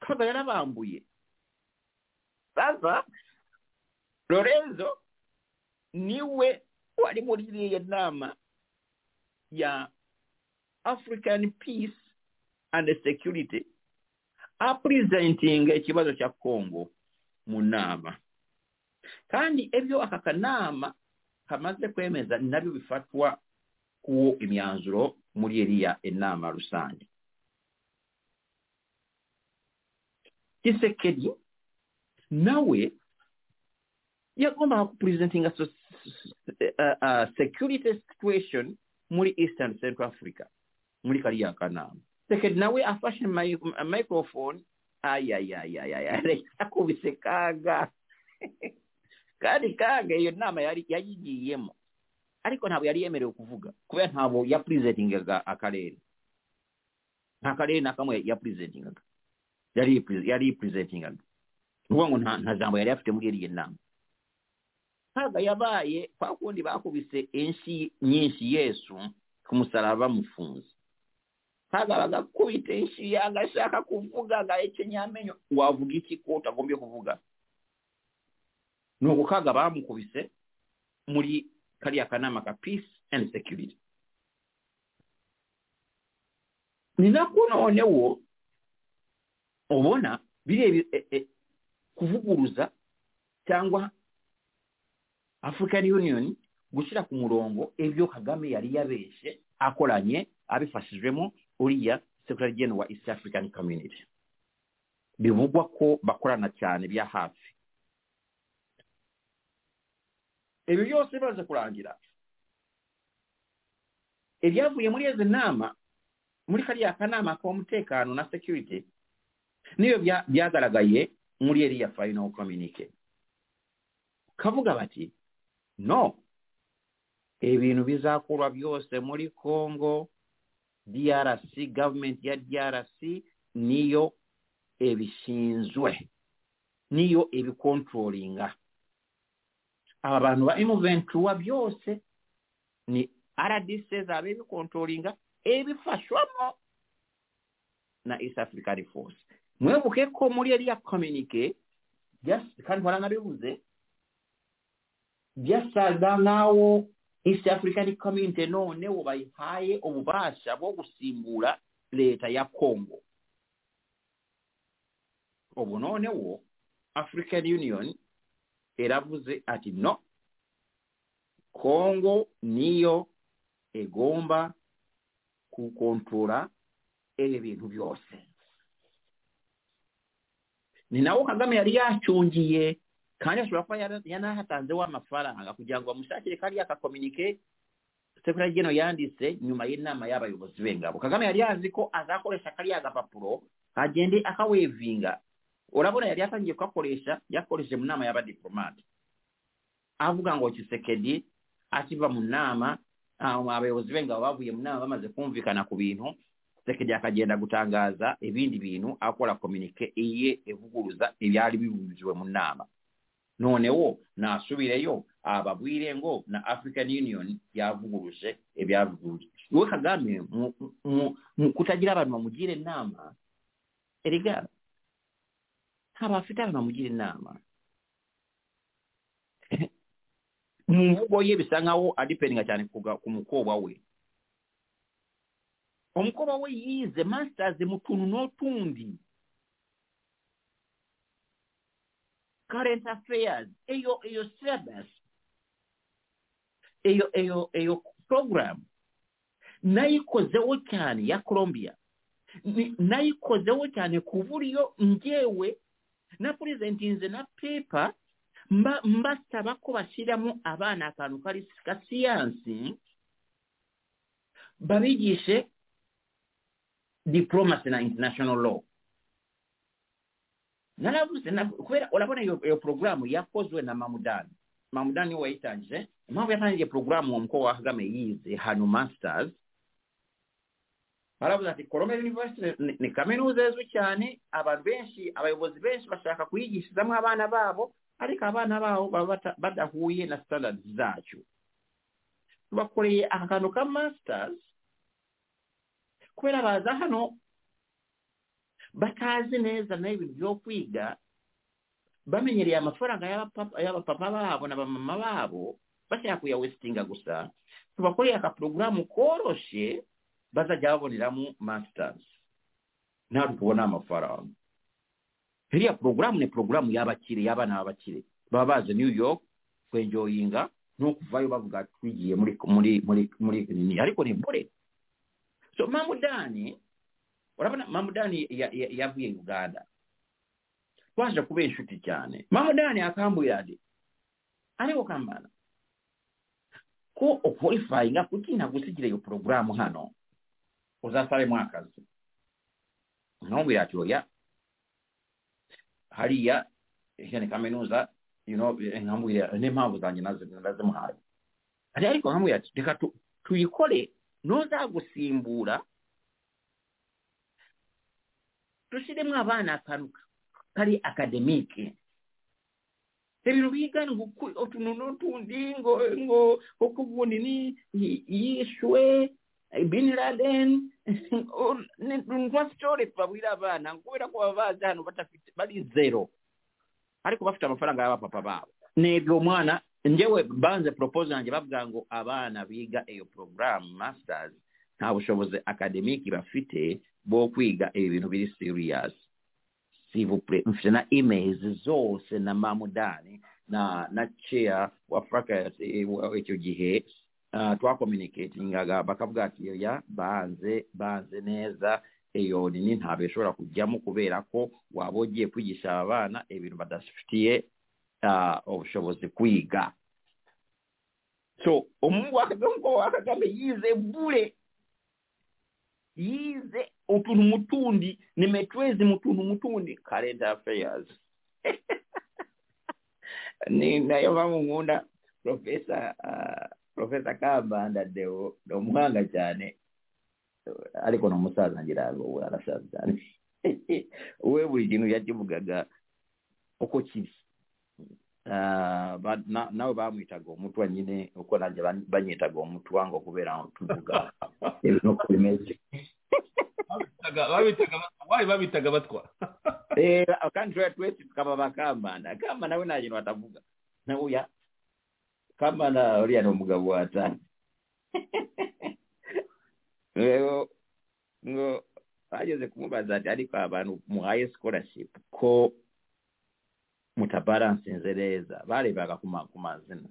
Kaga yarabambuye sasa lorenzo niwe wari muri iriya nama ya african peace and security apresentinga ikibazo cya congo mu nama kandi ebyo aka kanama kamaze kwemeza na byo bifatwa kuwo imyanzuro muri eriya enama rusange kisekedi nawe yagombaga uh, uh, security situation muri eastern central africa muri kariya kanama sekedi nawe afashe mi- microphone ayayayayaya akubise kaga kandi kaga iyo nama yayigiyemo ariko ntabwo yari yemerewe kuvuga kubera ntabwo yapresentingaga akarere. Nta karere na kamwe yapresentingaga. Yari yipresentingaga ni ukuvuga ngo nta jambo yari afite muri iriya nama. Kaga yabaye kwa kundi bakubise enshi nyinshi yesu ku musaraba bamufunze kaga bagakubita enshi agashaka kuvuga agahekenya amenyo wavuga iki ko utagombye kuvuga? Nuko kaga bamukubise muri kariya kanama ka peace and security. Ni nako noneho ubona biriya e, e, kuvuguruza cyangwa african union gushyira ku murongo ibyo kagame yari yabeshe akoranye abifashijwemo uriya general wa east african community. Bivugwa ko bakorana cyane bya hafi. ebyo byosebaze kulangira ebyavuye muri ezi naama muri kali akanaama ak'omuteekaano na security nibyo byagalagaye muri eriya final communique. Kavuga bati no ebintu bizaakolwa byose muri congo drc gavumenti ya drc niyo ebishinzwe niyo ebikontrolinga aba bantu ba M23 byose ni RDC zaba ebikontrolinga ebifashwamo na East African Force. Mwebukeko muri eriya communique kandi baranabivuze byasaga nk'aho East African Community noneho bayihaye ububasha bwo gusimbura leta ya Congo. Ubu noneho African Union eravuze ati no Congo niyo egomba kukontrola ebyo bintu byose. Ni nawo kagame yari yacungiye kandi ashobora kuba yanahatanzeho amafaranga kugira ngo bamushakire kariya kakominike secretary general yanditse nyuma y'inama y'abayobozi b'ingabo kagame yari yazi ko azakoresha kariya gapapuro agende akawevinga olabona yali asanyiye kukakolesa yakukolesa mu naama yaba diplomaati avuga ng'okisekedi akiva mu naama abayobozi be nga bavuye mu naama bamaze kumvikana ku bintu sekedi akagenda gutangaaza ebindi bintu akola communike eye evuguluza ebyali bibuzibwe mu naama noonewo n'asubireyo ababwire ngo na african union yavuguluse ebyavuguluse. We kagame mu kutagira abantu bamugira enaama erigala afite abantu bamugira inama. Mu mvugo ye bisa nkaho adipeninga cyane ku mukobwa we. Omukobwa we yize masters mu tuntu n'otundi current affairs eyo eyo syllabus eyo eyo eyo program. Nayikozeho cyane ya colombia nayikozeho cyane ku buryo njyewe na purezentinze na pepa mbasabako basiramu abaana akantu ka siyansi babigishe diplomacy na international law. Naravuze na- kubera urabona iyo porogaramu yakozwe na mamudani mamudani wayitangije impamvu yatangije porogaramu uwo mukobwa wa kagame yize hano masters baravuze ati Columbia University ni- kaminuza izwi cyane abantu benshi abayobozi benshi bashaka kuyigishirizamo abana babo ariko abana babo baba badahuye na standards zacyo. Tubakoreye akantu ka masters kubera baza hano batazi neza na yo ibintu byo kwiga bamenyereye amafaranga y'abapapa babo na bamama babo bashaka kuyawesitinga gusa. Tubakoreye aka porogaramu koroshe bazajya baboneramo masters. Ntabwo tubona amafaranga. Iriya porogaramu ni porogaramu y'abakire y'abana b'abakire. Baba baje new york kwenjoyinga no kuvayo bavuga twigiye muri muri muri muri ariko ni bure. So mamudani urabona mamudani ya- ya- yavuye uganda. Twaje kuba inshuti cyane. Mamudani akambwira ati ariko kambana ko okwalifyinga kuki nagusigira iyo porogaramu hano? Uzasabemo akazi nkamubwira ati oya hariya iyo ni kaminuza nkamubwira n'impamvu zanjye nazi- nazimuhaye ariko nkamubwira ati reka tu- tuyikore nozagusimbura dushyiremo abana akantu kari akademike. Ibintu biga ku- utuntu ngo ngo ni yishwe bin laden ntwa story babwira abana kubera ko baba bazi hano badafite bari zero. Ariko bafite amafaranga y'abapapa babo nebyo umwana njyewe banze proposal yanjye bavuga ngo abana biga iyo program masters nta bushobozi akademiki bafite bwo kwiga ibi bintu biri serious sivupure mfite na emails zose na mamudani na na chair wa fracas icyo gihe uh, twakomunikatingaga bakavuga ati oya banze banze neza. Iyo nini ntabwo ishobora kujyamo kubera ko waba ugiye kwigisha aba bana ibintu badafitiye uh, ubushobozi kwiga. So umuhungu wa kagame umukobwa wa kagame yize bure yize utuntu mutundi nimetwezi mutuntu mutundi current affairs. Ni nayo mpamvu nkunda profesa uh, profesa kambanda deo ni umuhanga cyane ariko ni umusaza ngira ngo we arasaza cyane we buri kintu yakivugaga uko kiri. Ah, nawe bamwitaga umutwa nyine uko nanjye ban- banyitaga umutwa ngo kubera tuvuga ibintu babitaga babitaga wayi babitaga batwa? Eh, kandi tuba twese tukaba bakambana kamba nawe nta kintu batavuga na uya kambana uriya ni umugabo watani rero ngo bageze kumubaza ati ariko abantu muhaye scholarship. Ko mutabaransinze neza barebaga ku ma- ku mazina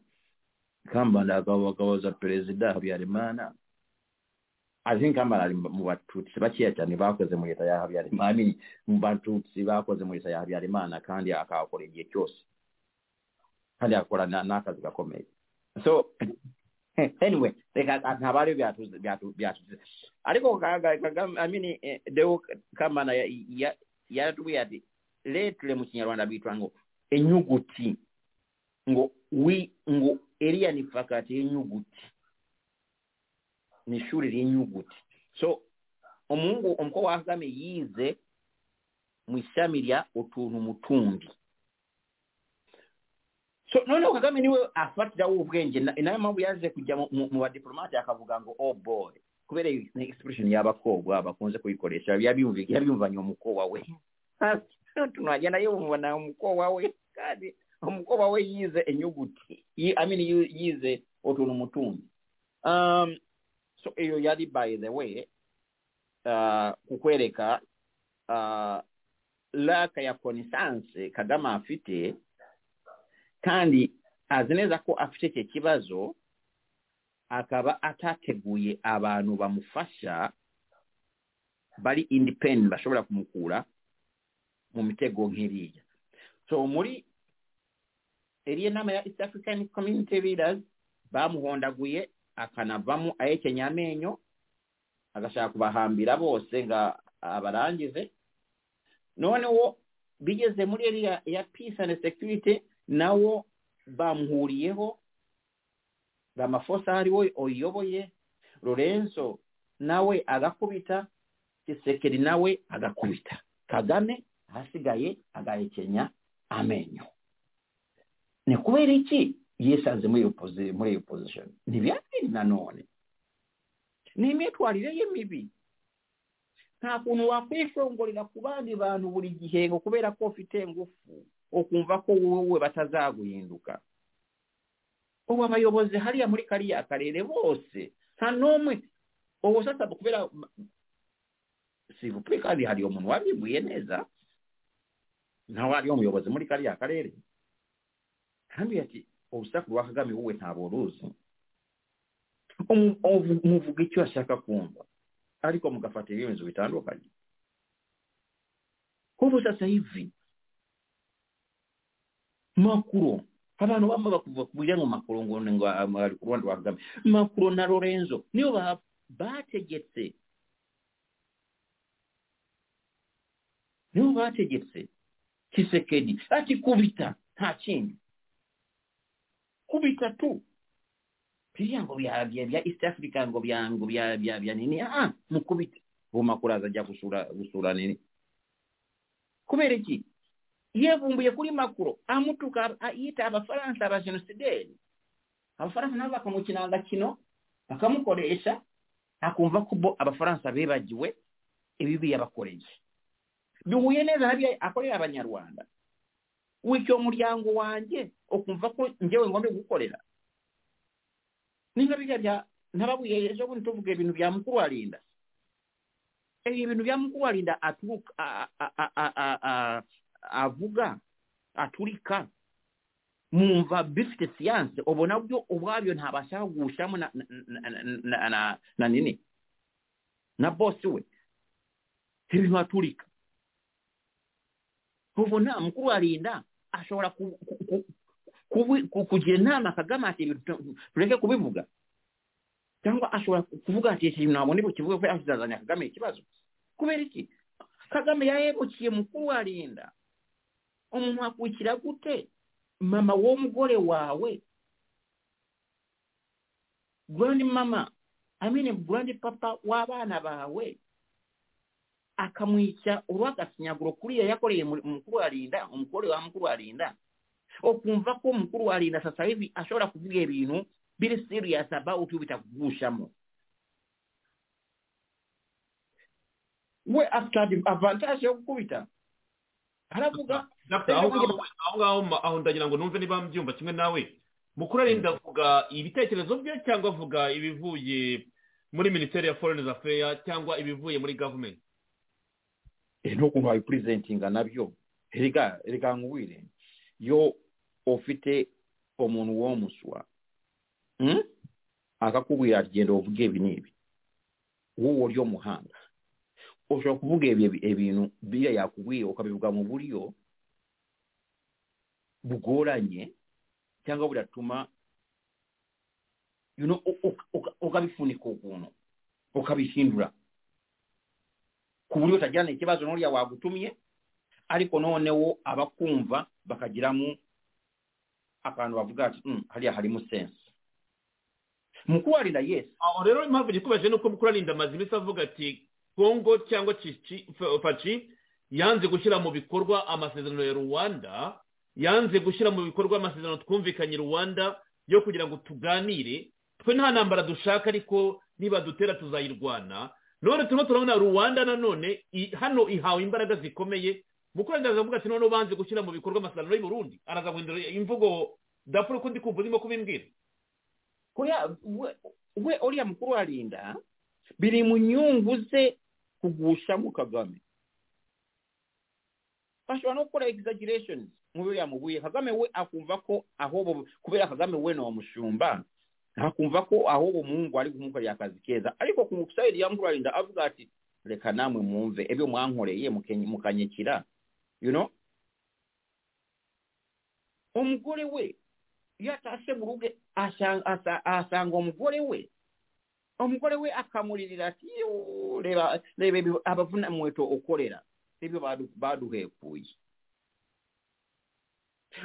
kambanda akaba bakabaza perezida habyarimana I think kambanda ari mu batutsi bakeya cyane bakoze mu leta ya habyarimana mu batutsi bakoze mu leta ya habyarimana kandi akahakora igihe cyose kandi akora na- n'akazi gakomeye so anyway ntabari byatuze ariko kagame deo kamana yaratubwira ati leetule mu kinyarwanda biyitwa ngo enyuguti ngo wi ngo eriya ni fakati yenyuguti ni ishuri ry'inyuguti so omuhungu omuko wa kagame yize mu ishami lya utuntu mutundi so noneho kagame niwe afatira w'ubwenge na- nayo mpamvu yaje kujya mu- badiplomate akavuga ngo oh boy. Kubera expression y'abakobwa bakunze kuyikoresha yabyumvanye umukobwa we tunagenda yumva umukobwa we kandi umukobwa we yize inyuguti. Yi- I mean yi- yize utuntu mutundi um, so iyo yari by the way uh, kukwereka uh, laka ya connaissance kagame afite kandi azi neza ko afite icyo kibazo akaba atateguye abantu bamufasha bari independent bashobora kumukura mu mitego nk'iriya so muri iriya nama ya east african community leaders bamuhondaguye akanavamo ahekenya amenyo agashaka kubahambira bose ngo abarangize. Noneho bigeze muri iriya ya peace and security nawo bamuhuriyeho ramafosa ariwe uyoboye lorenzo nawe agakubita kisekeri nawe agakubita. Kagame ahasigaye agahekenya amenyo. Ni kubera iki yisanze muri iyo position? Ntibyabiri nanone ni imyitwarire ye mibi. Nta kuntu wakwishongorera ku bandi bantu buri gihe ngo kubera ko ufite ingufu okunvako woowe batazaaguhinduka olwo abayobozi haliya muri kariya akarere bose nta n'omwe obwo sasa kubeera sivupe kandi hari omuntu wabibwiye neza nawe ari omuyobozi muri kariya akarere hambire ati urusaku rwa kagame wowe ntabwo ruzi muvuga icyo ashaka kumva ariko mugafata ibyemezo bitandukanye. Huvu sasa hivi makuro abantu bamwe bakuva kugira ngo makuro ngo ngo ari ku ruhande rwa kagame makuro na lorenzo nibo bategetse. Nibo bategetse kisekedi ati kubita nta kindi. Kubita tu. Biriya ngo bya east africa ngo bya ngo bya bya bya nini? Ah mukubita ubu makuru azajya gusura gusura nini. Kubera iki yeevumbuye kuli makuro amutuka ayita abafalansa abagenosideeri abafalansa nabo bakamukinanga kino bakamukoleesa akumva kubo abafalansa beebagiwe ebibi yabakoleye biwuye neza nabi akolera abanyarwanda. Wiiky omulyango wanje okunva ko njewe ngombe gukolera. Ninga birya bya nababuyeyeza obundi tuvuga ebintu bya mukulu alinda. Ebyo ebintu bya mukulu alinda avuga aturika mwumva bifite siyanse ubona byo ubwabyo ntabasha kugushamo na, nini? Na bosi we. Ibintu aturika ubona mukuru wa linda ashobora kugira inama kagame ati tureke kubivuga. Cyangwa ashobora kuvuga ati iki kintu ntabwo ndibukivuge ko yakizazanya kagame ikibazo. Kubera iki? Kagame yahebukiye mukuru wa omumwa gukiragute mama w'omugole waawe? Grand mama amine grand papa w'abaana baawe? Akamwica olw'akasinyagulo kuli yayakoleye mukulu alinda omukole wa mukulu alinda. Okunva ko omukulu alinda sasa hivi asobola kuvuga ebintu biri serious about bitakuguusamu we after advantage yokukubita. Gukubita aravuga Dr. aho ngaho aho ndagira ngo numve niba mbyumva kimwe nawe mukuru arinda avuga ibitekerezo bye cyangwa avuga ibivuye muri minisiteri ya foreign affairs cyangwa ibivuye muri government eh, n'ukuntu wabipurezentinga na byo erega erega nkubwire yo ufite umuntu w'omuswa hmm? akakubwira genda uvuge ibi n'ibi wowe uri muhanga osobola okuvuga ebyo ebintu bira yakubwira okabivuga mu bulyo bugoolanye cyangwa buratuma yuno okabifunika okuntu okabihindura ku bulyo otagira nekibazo n'olya wagutumye ariko noonewo abakumva bakagiramu akantu bavuga ati hmm, haliya halimu sense. Mu kuwalinda yesu awo rero impamvu nikubaje nuko mu kuralinda amazima isi avuga ati kongo cyangwa faci yanze gushyira mu bikorwa amasezerano ya rwanda yanze gushyira mu bikorwa amasezerano twumvikanye rwanda yo kugira ngo tuganire twe nta ntambara dushaka ariko niba dutera tuzayirwana. None turimo turabona rwanda nanone hano ihawe imbaraga zikomeye mukurarinda aravuga ati noneho banze gushyira mu bikorwa amasezerano y'u Burundi. Araza guhindura imvugo dapfura uko ndi kumva urimo kubimbwira we- uriya mukuru wa linda biri mu nyungu ze kugushamo kagame. Bashobora no gukora exaggerations mu biriya mubuye kagame we akumva ko ahubwo kubera kagame we ni umushumba akumva ko ahubwo umuhungu ari kumukorera akazi keza. Ariko ku musayidi ya mukuru avuga ati reka namwe mwumve ibyo mwankoreye mukanyikira you know? Umugore we iyo atashe mu rugo asanga umugore we omugole we akamulirira ti leba ebyo abavuna mweto okolera ebyo baduheekuuyi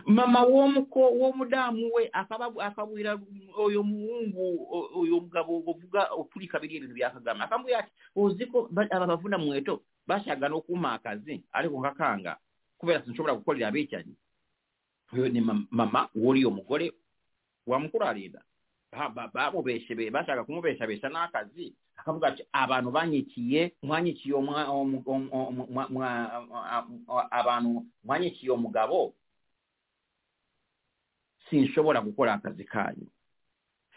mama w'omudaamu we akabwira oyo muwungu oyo omugabo ovuga opulika biri ebintu byakagamba. Akamubwira ti oziko aba bavuna mweto bakyagana okuuma akazi aliko nkakanga kubeera sinsobola kukolera abeekyanyi oyo ne mama woli omugole wa mukulu alinda bamubeshe be- bashaka kumubeshabesha n'akazi. Akavuga ati abantu banyikiye mwanyikiye abantu mwanyikiye omugabo sinshobora gukora akazi kanyu.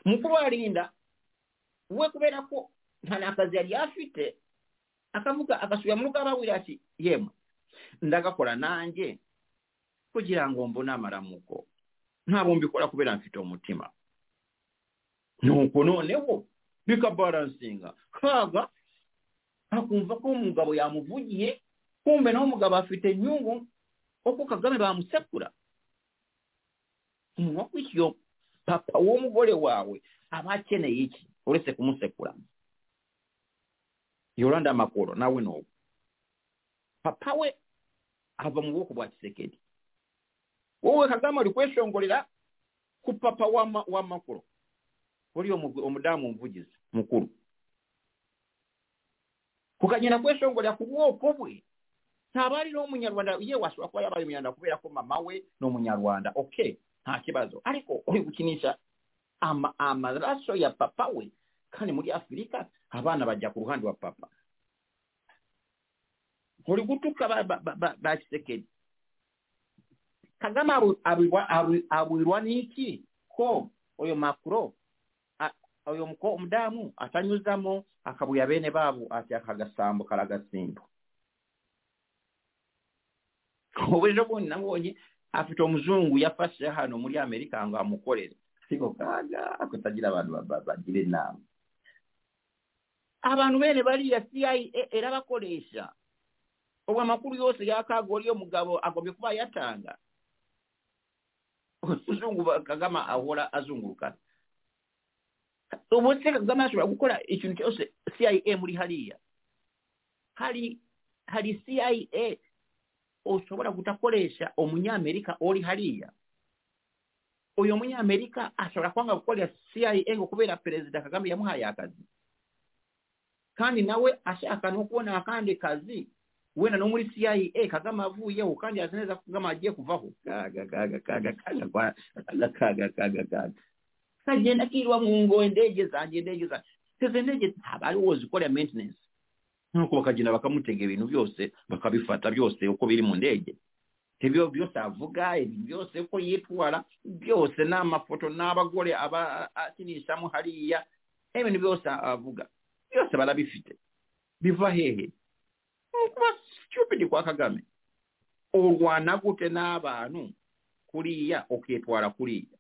Mukuru alinda we kubera ko nta n'akazi yari afite akavuga agasubira mu rugo ababwira ati yemwe ndagakora nanjye kugira ngo mbone amaramuko. Ntabwo mbikora kubera mfite umutima. n'okunooneko bika balansinga kaaga akunvako omugabo yamuvugiye kumbe n'omugabo afite ennyungu okwo kagame bamusekula omubakutyo papa w'omugole waabwe aba akeneye ki olese kumusekula yolanda makolo nawe n'ogwo papa we ava mu bwoko bwa kisekedi wowe kagame oli kweshongolera ku papa wa makolo mugu- umudamu umuvugizi mukuru kukagenda kweshongorera ku bwoko bwe. Ntaba ari n'umunyarwanda ye washobora kuba yabaye umunyarwanda kubera ko mama we ni umunyarwanda okay nta kibazo. Ariko uri gukinisha ama- amaraso ya papa we kandi muri afurika abana bajya ku ruhande wa papa. Uri gutuka ba, ba, ba, ba, ba kisekedi. Kagame abirwa- n'iki? Ko oyo makuro oyo omuko omudaamu asanyuzamu akabuya beene baabo ati akagasambo kalagasimbu obuliro bwoni nabwonye afite omuzungu yafa hano muri amerika ngo amukolere sikokaaga akutagira abantu bagire enaamu abantu beene baliya cia era bakoleesa. Obwo amakulu yose yakaaga oli omugabo agobye kuba yatanga. Omuzungu kagama awola azunguluka. Ubu se kagame ashobora gukora ikintu cyose cia muri hariya. Hari hari cia ushobora kutakoresha omunyamerika ori hariya. Uyo munyamerika ashobora kwanga gukorera cia ngo kubera perezida kagame yamuhaye akazi. Kandi nawe ashaka no kubona akandi kazi wenda no muri cia kagame avuyeho kandi azi neza ko kagame agiye kuvaho. Kaga kaga kaga kaga kaga kaga kaga kaga. Kagenda kirwa mu ngo indege zanjye indege zanjye. Izo ndege ntabwo ari wowe zikorera maintenance. Nuko bakagenda bakamutega ibintu byose bakabifata byose uko biri mu ndege. Ibyo byose avuga ibintu byose uko yitwara byose n'amafoto n'abagore aba akinishamo hariya. Ibintu byose avuga. Byose barabifite. Biva hehe? Kuba stupid kwa kagame. Urwana gute n'abantu kuriya ukitwara kuriya?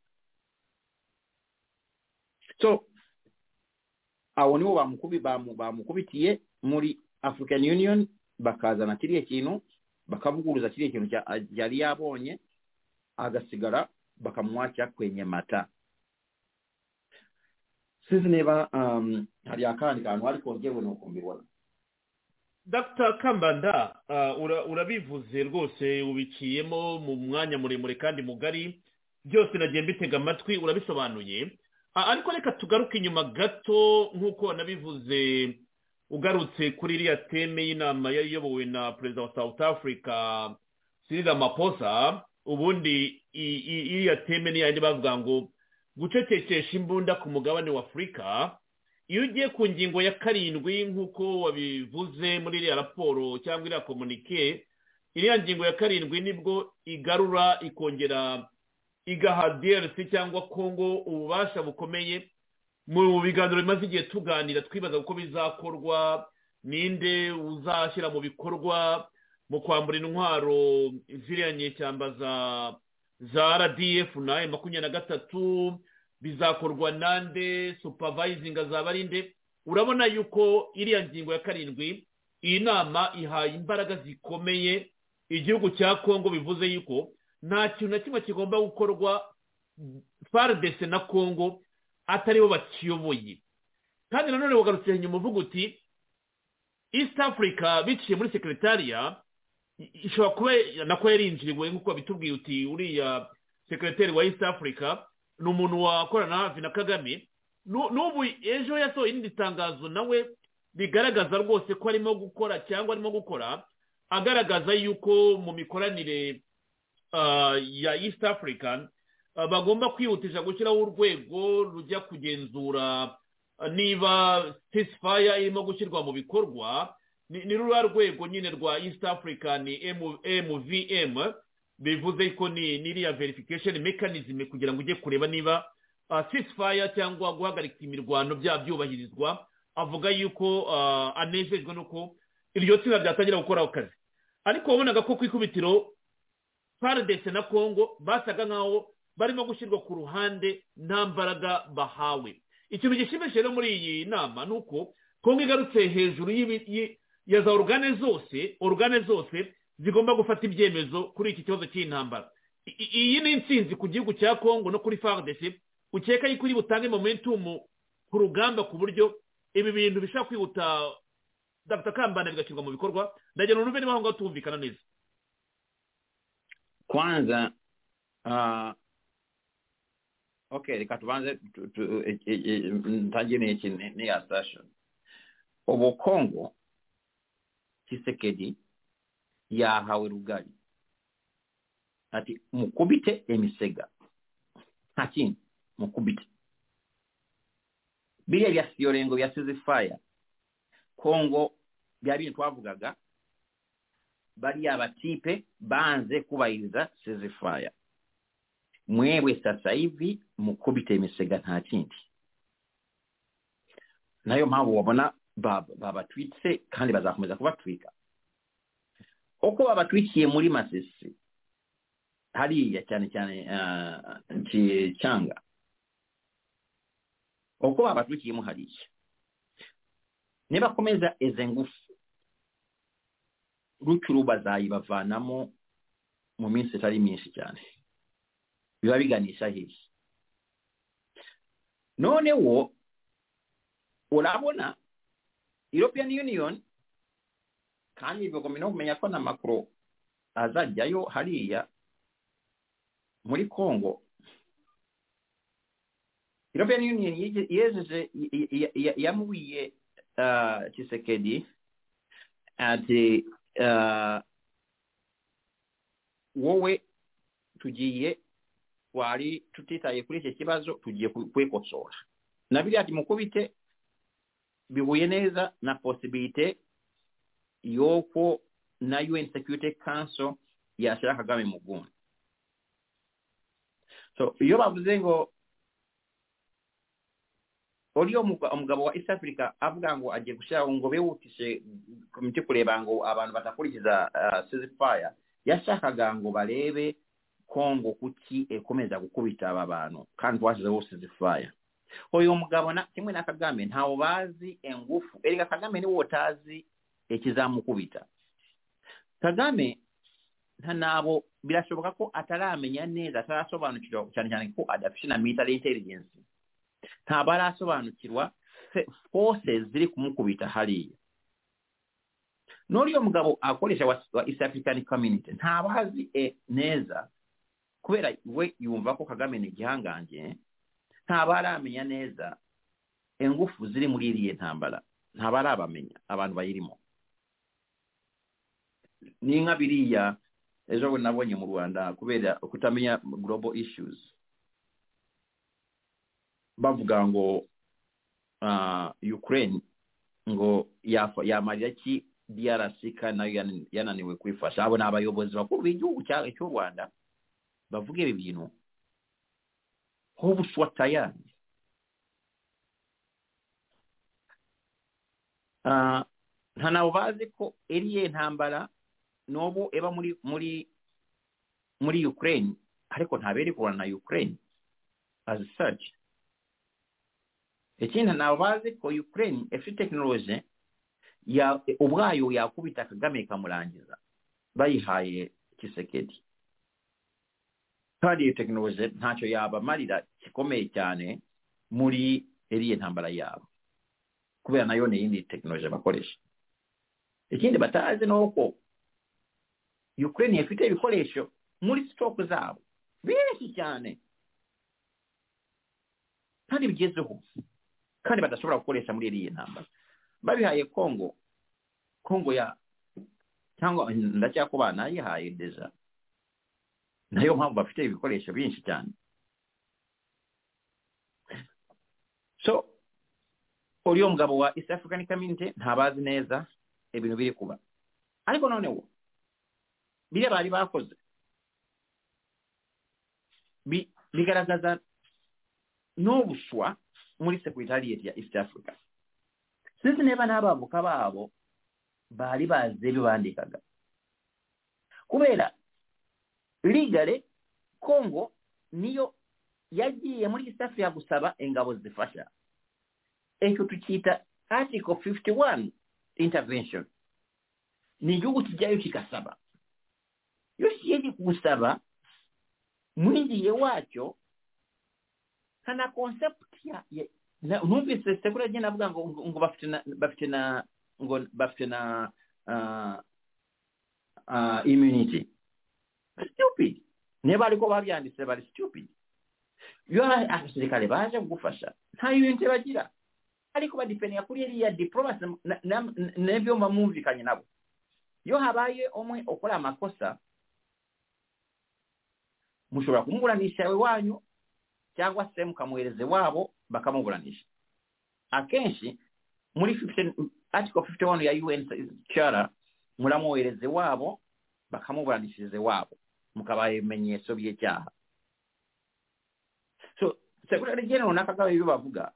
So abo nibo bamukubi bamu- bamukubitiye muri african union bakazana kiriya kintu bakavuguruza kiriya kintu yari yabonye agasigara bakamwacha kwenye mata. Sinzi niba um, hari akandi kantu ariko njyewe nuko mbibona. Dr kambanda ura- urabivuze rwose ubiciyemo mu mwanya muremure kandi mugari byose nagiye mbitega amatwi urabisobanuye? Ariko reka tugaruke inyuma gato nk'uko wanabivuze ugarutse kuri iriya teme y'inama yari iyobowe na perezida wa south africa cyril ramaphosa ubundi iriya teme ni yandi bavuga ngo gucecekesha imbunda ku mugabane wa afurika iyo ugiye ku ngingo ya karindwi nk'uko wabivuze muri iriya raporo cyangwa iriya komunike iriya ngingo ya karindwi ni bwo igarura ikongera igaha drc cyangwa congo ububasha bukomeye mu biganiro bimaze igihe tuganira twibaza uko bizakorwa ninde uzashyira mu bikorwa mu kwambura intwaro ziriya nyeshyamba za za rdf na makumyabiri na gatatu bizakorwa nande supavayizinga azaba ari nde? Urabona yuko iriya ngingo ya karindwi iyi nama ihaye imbaraga zikomeye igihugu cya congo bivuze yuko nta kintu na kimwe kigomba gukorwa faridese na congo ataribo bakiyoboye. Kandi nanone wagarutse inyuma uvuga uti east africa biciye muri sekeretariya ishobora kuba nako yarinjiriwe nk'uko bitubwiye uti uriya sekeretari wa east africa ni umuntu wakorana hafi na kagame. N'ubu ejo yasohoye irindi tangazo nawe rigaragaza rwose ko arimo gukora cyangwa arimo gukora agaragaza yuko mu mikoranire ya east african bagomba kwihutisha gushyiraho urwego rujya kugenzura niba ceasefire irimo gushyirwa mu bikorwa. Ni ruriya rwego nyine rwa east african mvm bivuze ko ni n'iriya verification mechanism kugira ngo ujye kureba niba ceasefire cyangwa guhagarika imirwano byaba byubahirizwa avuga yuko anejejwe nuko iryo tsinda ryatangira gukora akazi ariko wabonaga ko ku ikubitiro faridese na congo basaga nkaho barimo gushyirwa ku ruhande nta mbaraga bahawe. Ikintu gishimishije rero muri iyi nama ni uko congo igarutse hejuru ya za orugane zose orugane zose zigomba gufata ibyemezo kuri iki kibazo cy'intambara. Iyi ni insinzi ku gihugu cya congo no kuri faridese ukeka yuko iri butange momentumu ku rugamba ku buryo ibi bintu bishobora kwihuta. Kambana bigashyirwa mu bikorwa. Ndagira ngo niba aho ngaho tumvikana neza. Kwanza uh, okay tubanze ntagire iki ni assertion. Ubu kongo kisekedi yahawe rugari ati mukubite emisega. Nta kindi mukubite. Biriya bya siyorengo bya sizifaya kongo bya bintu twavugaga bariya batipe banze kubahiriza sizifaya mwewe sasa hivi mukubite imisega nta kindi. Nayo mpamvu wabona babatwitse kandi bazakomeza kubatwika. Uko babatwikiye muri masisi hariya cyane cyane cyanga. Uko babatwikiyemo hariya nibakomeza izi ngufu. Rukuru bazayibavanamo mu minsi itari myinshi cyane biba biganisha hehe noneho urabona european union kandi bigomba no kumenya ko na makuru azajyayo hariya muri congo european union yejeje yamubwiye kisekedi ati wowe tugiye wari tutitaye kuri iki kibazo tugiye kwikosora. Na biriya mukubite bihuye neza na posibilite y'uko na un security council yashyira kagame mu gundi so iyo bavuze ngo uriyo omugabo wa east africa avuga ngo agiye gushyiraho ngo bewutise komite kureba ngo abantu batakurikiza ceasefire. Yashakaga ngo barebe kongo kuki ekomeza gukubita aba bantu kandi twashyizeho ceasefire. Uyu mugabo kimwe na kagame ntawe bazi engufu erega kagame niwe utazi ekizamukubita. Kagame nabo birashoboka ko ataramenya neza atarasobanukirwa cyane cyane ko adafite na military intelligence tabaala asobanukirwa forces ziri kumukubita haliya n'oli omugabo akolesa wa east african community ntabaazi e, neeza. Kubeera we yumvako kagame negihanga nje ntabaala amenya neeza. Engufu ziri muri eriyo entambala ntabaala abamenya abantu bayirimu ninga biriya ezo bwe nabonye mu rwanda kubeera okutamenya global issues. Bavuga ngo ukraine ngo yamarira ki drc kandi na yo yanani- yananiwe kwifasha. Abo ni abayobozi bakuru b'igihugu cy'u rwanda bavuga ibi bintu. Nk'ubuswa tayari Ah, nta nabo bazi ko eriye ntambara n'ubu eba muri muri muri ukraine ariko ntaberi kurwana na ukraine. As such ikindi nabo bazi ko ukraine ifite tekinoloji ubwayo yakubita kagame ikamurangiza bayihaye kisekedi. Kandi iyo tekinoloji ntacyo yabamarira gikomeye cyane muri iriya ntambara yabo kubera na yo ni iyindi tekinoloji bakoresha. Ikindi batazi ni uko ukraine ifite ibikoresho muri sitoke zabo benshi cyane kandi bigezeho kandi badashobora gukoresha muri iriya ntambara. Babihaye kongo kongo ya cyangwa ndacyakuba nayihaye deja. Nayo mpamvu bafite ibikoresho byinshi cyane. So uriya mugabo wa east african community ntabazi neza ibintu biri kuba. Ariko noneho biriya bari bakoze. Bi- bigaragaza mulise ku italiate ya east africa. Sinsi ne bana abavuka baabo baali baazza ebyo bandekaga kubeera ligale congo niyo yagiye muri east africa gusaba engabo zifasha. Ekyo tukiyita article 51 intervention. Nigihugu kijjayo kikasaba. Yo kiyeri kusaba mwingiye waakyo kana concept numvise sekuru agenda avuga ngo ngo bafite na bafite na ngo bafite na uh, uh, immunity. Stupid. Niba ariko babyanditse bari stupid. Iyo abasirikare baje kugufasha nta immunity bagira ariko badipendera kuri iriya diplomasi n'ibyo mwumvikanye nabo. Iyo habaye umwe ukora amakosa mushobora kumuburanisha iwanyu cyangwa se mukamuhereze iwabo bakamuburanisha. Akenshi muri 15 article 51 ya un chara muramwohereza iwabo bakamuburanishiriza iwabo mukabaha ibimenyetso by'icyaha. So secretary general na ibyo bavuga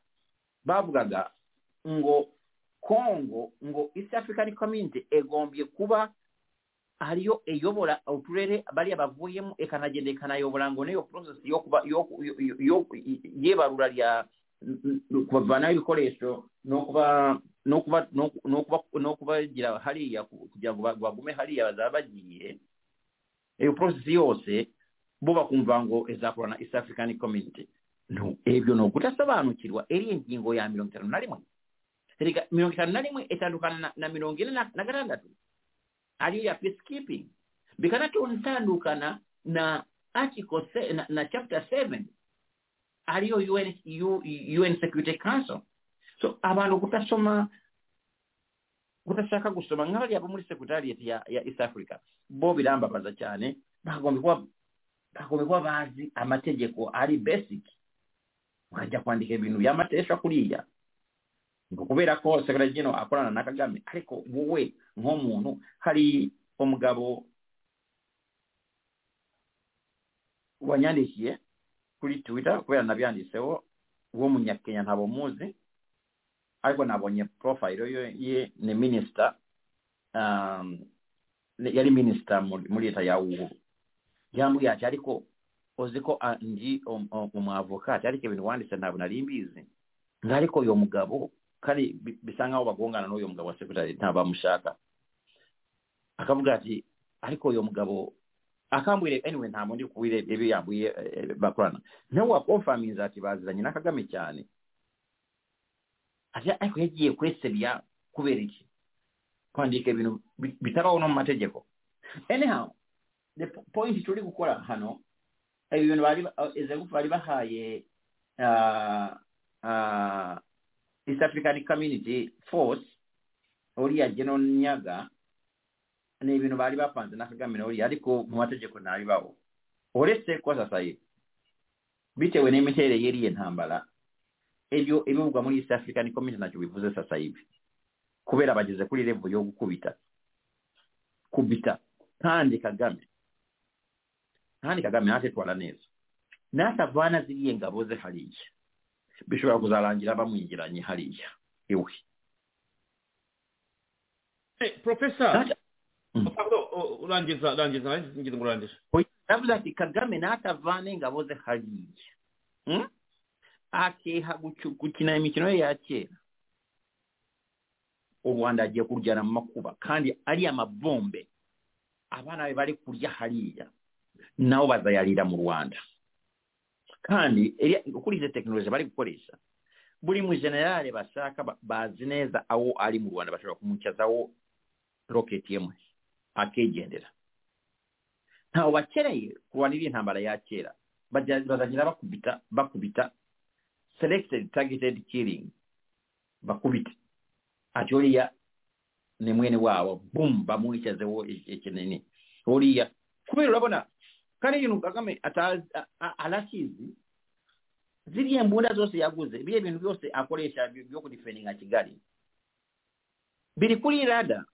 bavugaga ngo congo ngo east african community egombye kuba aliyo eyobola otuleere bali abavuuyemu ekanagenda ekanayobolango neyo process yebalula lya mm, mm, kuvana ebikoleso n'okubagira haliya kugira gwagume haliya bazaba bagiye eyo process yose bo bakumva ngo ezakola na east african community. No ebyo n'ogutasobanukirwa eri engingo ya mirongo etaano na limwe mirongo etaano na limwe etandukana na mirongo ena na gatandatu. Ariyo peacekeeping? Peacekeeping bikanatandukana na article na, na chapter 7 aliyo UN, UN security council? So abantu kutasoma kutashaka gusoma nk'abariya bo muri secretariat ya, ya east africa bo birambabaza cyane bagombye kuba bazi amategeko ari basic. Ukajya kwandika ibintu by'amatesha kuriya ngo kubera ko secretary general akorana na kagame ariko wowe nk'umuntu hari umugabo wanyandikiye kuri twitter kubera nabyanditseho w'umunyakenya ntabo muzi ariko nabonye profile ye ni minister um, yari minister muri leta ya uhuru. Yambwiye ati ariko uzi ko ndi um- um- umwavokati ariko ibintu wanditse ntabwo nari mbizi. Ngo ariko uyu mugabo bi- bisa nkaho bagongana n'uyu mugabo wa secretary ntabamushaka akavuga ati ariko uyu mugabo akambwire anyway ntabwo ndi kubwire ibyo yambwiye eh, bakorana. Nawe wakonfaminze ati baziranye na kagame cyane ariko yagiye kwesebya kubera iki? Kwandika ibintu bi- bitabaho no mu mategeko. Anyhow the po- point turi gukora hano ibi bintu bari bari bahaye ah, ah, east african community force uriya geno nyaga ni ibintu bari bapanze na kagame na uriya ariko mu mategeko ntabibaho uretse bitewe n'imiterere yeri ntambara ibyo ibivugwa muri east african community ntacyo bivuze sasa hivi kubera bageze kuri level yo gukubita kubita kandi kagame kandi kagame ntatetwara neza natavana ziriya ingabo ze hariya bishobora kuzarangira bamwingiranye hariya. Iwe profesa Mm. urangiza urangiza ngize ngo urangije yavuze ati kagame natavana ingabo ze hariya. Hmm? akeha gukina imikino ye ya kera. U rwanda agiye kurujyana mu makuba kandi ariya mabombe abana be bari kurya hariya. Nabo bazayarira mu rwanda. Kandi izo tekinoloji bari gukoresha buri mu generale bashaka ba- bazi neza aho ari mu rwanda bashobora kumutyazaho roketi yemwe akigendera ntawe bakeneye kurwanira intambara ya kera bazagenda bakubita bakubita selected targeted killing. Bakubite ati oriya ni mwene wabo bum bamwicazeho ikinini oriya kubera urabona ibintu kagame alasizi a- a- arakizi ziriya mbunda zose yaguze biye bintu byose akoresha byokudifendinga byo kigali biri kuri rada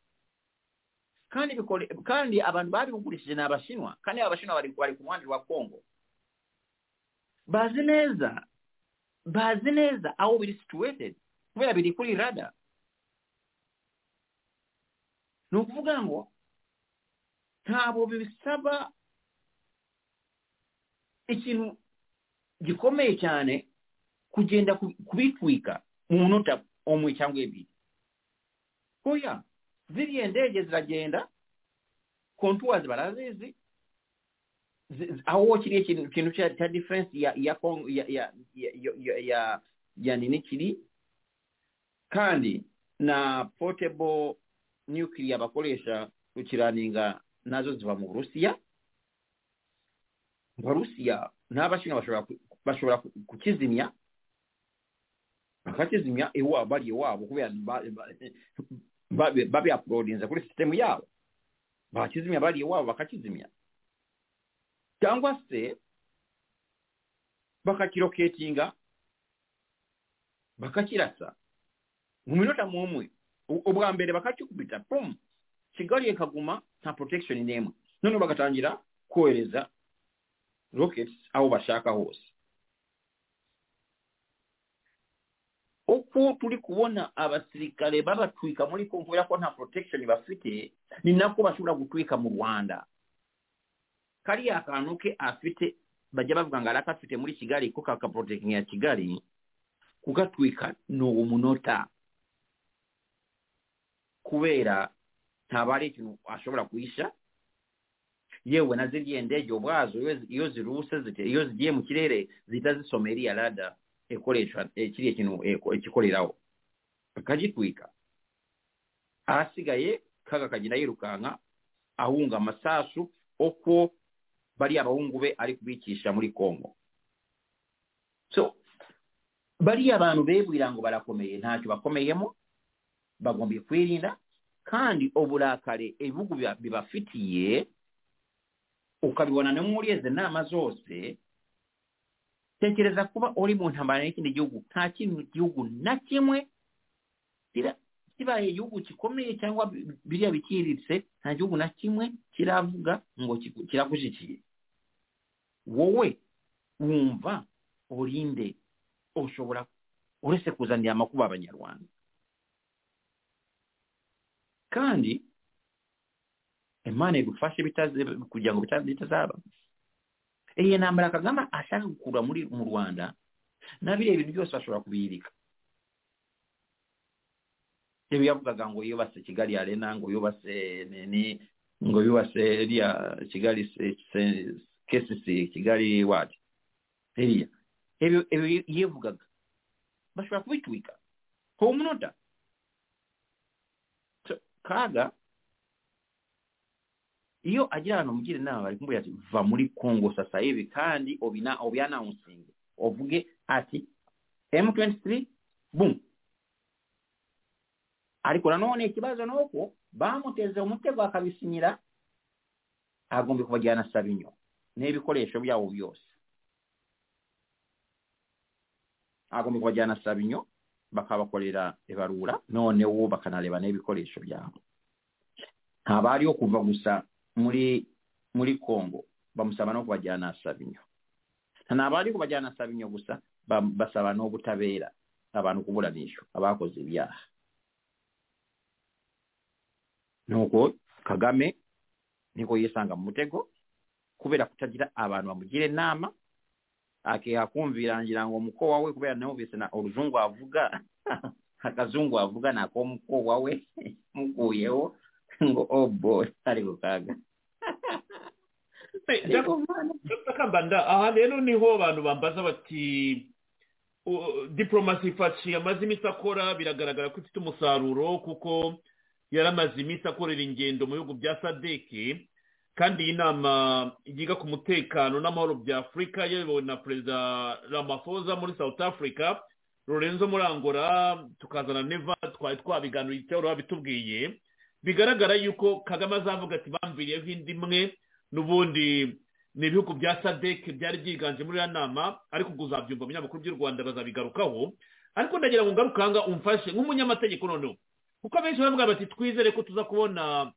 kandi bikole kandi abantu babigurishije ni kandi abashinwa bari bari ku ruhande wa kongo. Bazi neza bazi neza aho biri situated kubera biri kuri rada ni ukuvuga ngo ntabwo bisaba ikintu gikomeye cyane kugenda ku- kubitwika mu munota umwe cyangwa ebiri oya ziriya ndege ziragenda kontuwazi barazizi zi- zi- aho kiriya kintu cya defense ya ya ya ya ya nini kiri? Kandi na portable nuclear bakoresha kukiraninga na zo ziva mu burusiya. Abarusiya n'abashinwa bashobora ku- bashobora ku- kukizimya bakakizimya iwabo bari iwabo kubera ba- ba- ba- kuri sisitemu yabo bakizimya bari iwabo bakakizimya cyangwa se bakakiroketinga bakakirasa mu minota mumwe ubwa mbere bakakikubita pum kigali ikaguma nta protection n'imwe noneho bagatangira kohereza rockets aho bashaka hose uko turi kubona abasirikare babatwika muri kongo ko nta protection bafite ni nako bashobora gutwika mu rwanda. Kariya kantu ke afite bajya bavuga ngo arakafite muri kigali ko kakaprotekinga ya kigali kugatwika ni umunota kubera ntaba ari ikintu ashobora kuhisha yewe na ziriya ndege ubwazo iyo- ziruse iyo zigiye mu kirere zihita zisoma iriya rada ikoreshwa eh, kiriya kintu ikikoreraho akagitwika. Ahasigaye kaga kagenda yirukanka ahunga amasasu uko bariya abahungu be ari kubikisha muri kongo. So bariya abantu bebwira ngo barakomeye ntacyo bakomeyemo bagomba kwirinda kandi uburakare ibihugu biba- bibafitiye okabibona ne muli ezenna amazoose tekereza kuba oli mu ntambala n'ekindi gihugu kakinu gihugu nakimwe kiba egihugu kikomeye cyangwa birya biciriritse nta gihugu na kimwe kiravuga ngo kirakushyikiye wowe wumva urinde ushobora uretse kuzanira amakuba abanyarwanda. Kandi imana igufashe kugira ngo bita- bitazaba. Iyi ntambara kagame ashaka gukura muri mu rwanda na ibintu byose bashobora kubiyirika. Ibyo yavugaga ngo yubatse kigali arena ngo yubatse nini ngo yubatse iriya kigali kesisi kigali wadi iriya. Ibyo yivugaga. Bashobora kubitwika. Ku munota kaga iyo agira ahantu mugira inama bari kumubwira ati va muri congo sasa hivi kandi obina obyanawunsinge ovuge ati m23 boom. Ariko nanone ikibazo nuko bamuteze umutego akabisinyira agomba kubajyana sabinyo n'ibikoresho byabo byose. Agomba kubajyana sabinyo bakabakorera ebarura noneho bakanareba n'ibikoresho byabo. Ntabariho kuva gusa muli muli kongo bamusaba n'okuba gy'anaasaba nnyo kano abaali kuba gy'anaasaba nnyo gusa basaba n'obutabeera abantu kubula bintu abaakoze ebyaha. N'okwo kagame niko yeesanga mu mutego kubeera kutagira abantu bamugira enaama ake akumvira njira ngaomukoowa we kubeera naobyese na oluzungu avuga akazungu avuga nak'omukoowa we muguuyewo ngo oh boy ari dr kambanda aha rero ni ho abantu bambaza bati diplomasi ifashe amaze iminsi akora biragaragara ko ifite umusaruro kuko yaramaze iminsi akorera ingendo mu bihugu bya sadeke kandi iyi nama yiga ku mutekano n'amahoro bya afurika yayobowe na perezida ramaphosa muri south africa lorenzo murangora tukazana neva twari twabiganiriye icyo babitubwiye bigaragara yuko kagame azavuga ati bamviriyeho indi imwe n'ubundi ni ibihugu bya sadek byari byiganje muri iriya nama ariko ubwo uzabyumva mu binyamakuru by'u rwanda bazabigarukaho. Ariko ndagira ngo ngarukanga umfashe nk'umunyamategeko noneho kuko abenshi baravuga bati twizere ko tuza kubona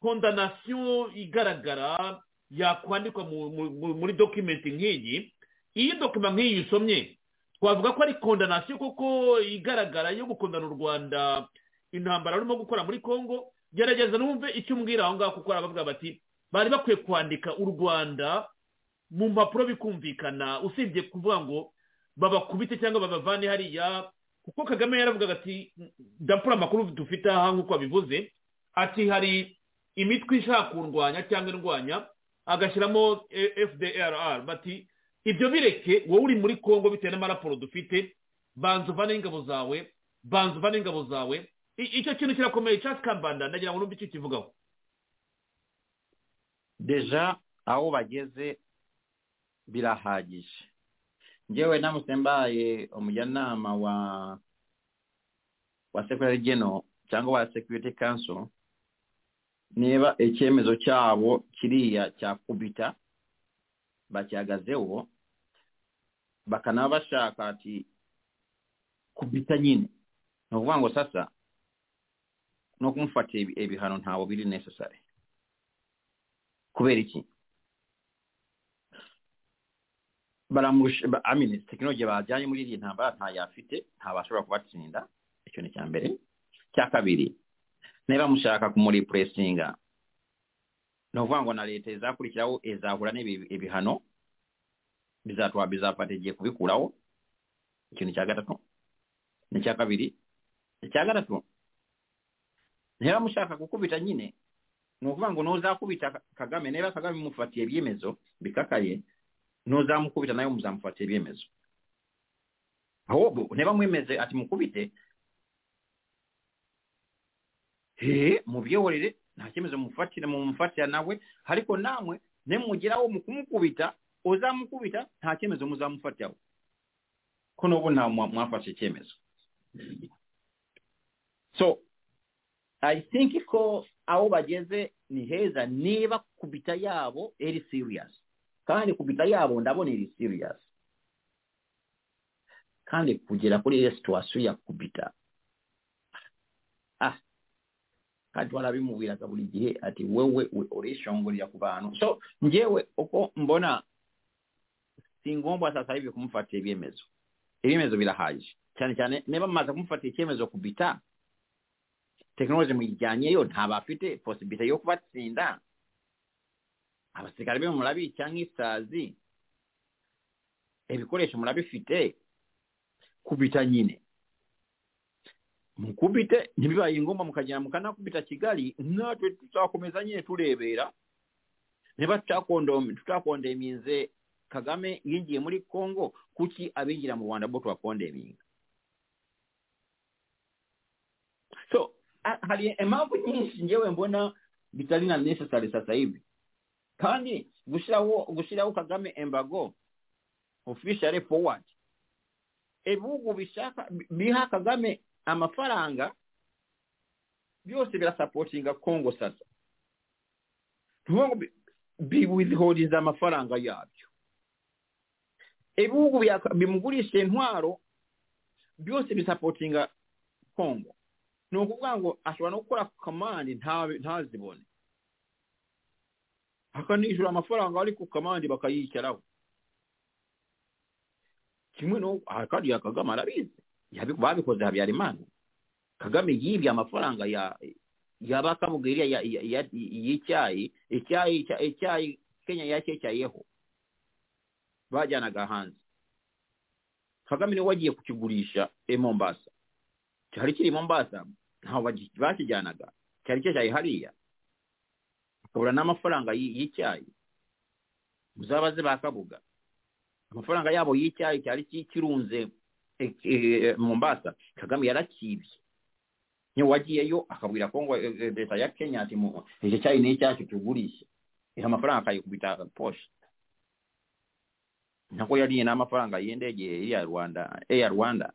kondanasiyo igaragara yakwandikwa mu- mu- mu- muri dokumenti nk'iyi. Iyo dokima nk'iyi usomye twavuga ko ari kondanasiyo kuko igaragara yo gukundana u rwanda intambara barimo gukora muri congo gerageza numve icyo umbwira aho ngaho kuko baravuga bati bari bakwiye kwandika u rwanda mu mpapuro bikumvikana usibye kuvuga ngo babakubite cyangwa babavane hariya kuko kagame yaravugaga ati ndapfura amakuru dufite aha nk'uko wabivuze. Ati hari imitwe ishaka kundwanya cyangwa indwanya agashyiramo fdrr bati ibyo bireke wowe uri muri congo bitewe n'amaraporo dufite banza uvane ingabo zawe banza uvane ingabo zawe. Icyo kintu kirakomeye cyatsi kambanda ndagira ngo n'ubwo icyo kivugaho. Deja aho bageze birahagije. Ngewe namutse umujyanama wa wa secretary geno cyangwa wa security council niba icyemezo cyabo kiriya cya kubita bakihagazeho bakanaba bashaka ati kubita nyine. Ni ukuvuga ngo sasa no ebihano ibi- ibihano ntabwo biri necessary. Kubera iki? Baramurusha mean, tekinoloji bajyanye muri iyi ntambara ntayo afite ntabashobora kubatsinda. Icyo ni icya mbere. Cya kabiri niba mushaka kumuripuresinga ni ukuvuga ngo na leta izakurikiraho izahura n'ibihano bizatwa bizafata igihe kubikuraho. Ikintu cya gatatu. N'icya kabiri. Icya gatatu era mushaka kukubita nyine nokuba ngo nozakubita kagame neba kagame mufatiye ebyemezo bikakaye nozamukubita naye muzamufatiya ebyemezo. Ahubwo neba mwemeze ati mukubite. Hee mubyeworere nta cyemezo mufatira mumufatira nawe ariko namwe nemugeraho mu kumukubita ozamukubita nta cyemezo muzamufatiraho ko nobo nta mwafashe icyemezo so i think ko aho bageze ni heza niba kubita yabo eri serious. Kandi kubita yabo ndabona iri serious. Kandi kugera kuri iyo situwasiyo ya kubita ah kandi warabimubwiraga buri gihe ati wewe we- urishongorera ku bantu. So njyewe uko mbona si ngombwa sasa hivi kumufatira ibyemezo ibyemezo birahagije cyane cyane niba mumaze kumufatira icyemezo kubita tekinologiya mwegijanyeyo ntaba afite posibite y'okubasinda abasirikale be mulabe ekyangisaazi ebikoleso mulabe fite kubita nyine mukubite nebibaye ngomba mukagira mukanakubita kigali natwe tutakomeza nyine tuleebeera neba tutakonda eminze kagame yingiye muri congo kuki abingira mu rwanda bo twakonda eminga hari impamvu nyinshi ngewe mbona bitari na necessary sasa hivi. Kandi gushyiraho kagame embago officially forward. Ibihugu bishaka biha kagame amafaranga byose birasapotinga congo sasa. Tuvuga ngo bi- biwithholdinze amafaranga yabyo. Ibihugu bimugurisha intwaro byose bisapotinga congo ni ukuvuga ngo ashobora no gukora kamandi ntazibone. Akanishyura amafaranga ari ku kamandi bakayicaraho. Kimwe no kariya kagame arabizi. Babikoze habyarimana. Kagame yibye amafaranga ya yabakavuga iriya y'icyayi icyayi icyayi kenya yacyecayeho bajyanaga hanze. Kagame ni we wagiye kukigurisha e mombasa. Cyari kiri mombasa ntaho bakijyanaga cyari cyecaye hariya akabura n'amafaranga y'icyayi muzabaze bakabuga amafaranga yabo y'icyayi cyari kirunze mombasa. Kagame yarakibye niyo wagiyeyo akabwira kongo leta ya kenya ati icyo cyayi ni icyacu tugurishe iha amafaranga akayikubita poshe nako yariye n'amafaranga y'indege iriya rwanda eya rwanda.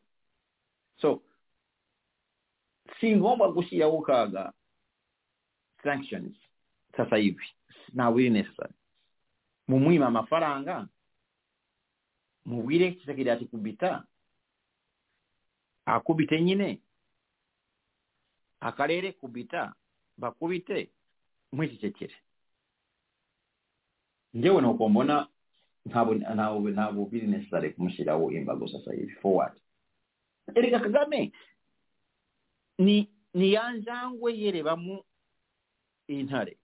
So si kushia ukaga. Sanctions. Sasa hivi. Ntabwo iri necessary mumwima amafaranga mubwire kisekedi ati kubita. Akubite nyine. Akarere kubita. Bakubite. Mwicecekere njyewe nuko mbona ntabwo biri necessary kumushyiraho imbago sasa hivi. Forward erega kagame ni ya njangwe yerebamo intare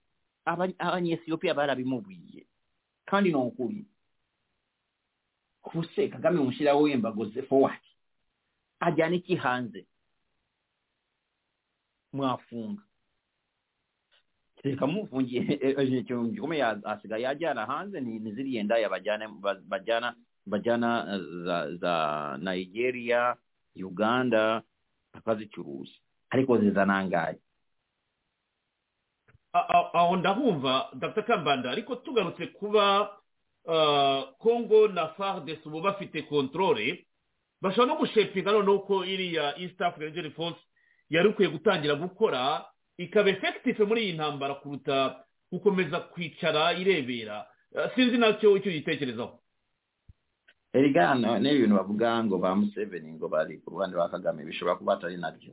abanyesiyopiya barabimubwiye kandi ni ukuri kuse kagame mushyiraho imbago ze forward ajyana iki hanze? Mwafunga. Reka mufungiye ikintu gikomeye asigaye ajyana hanze ni ziriya ndaya bajyana bajyana za nigeria uganda bakazicuruza ariko zizanangaye aho ndahumva dr. Kambanda ariko tugarutse kuba congo na fardes ubu bafite kontorore bashobora no gushepinga noneho ko iriya east african force yari ukwiye gutangira gukora ikaba efekitifu muri iyi ntambara kuruta gukomeza kwicara irebera. Sinzi na cyo icyo gitekerezaho. Erigana ni ibintu bavuga ngo ba museveni ngo bari ku ruhande rwa kagame bishobora kuba atari na byo.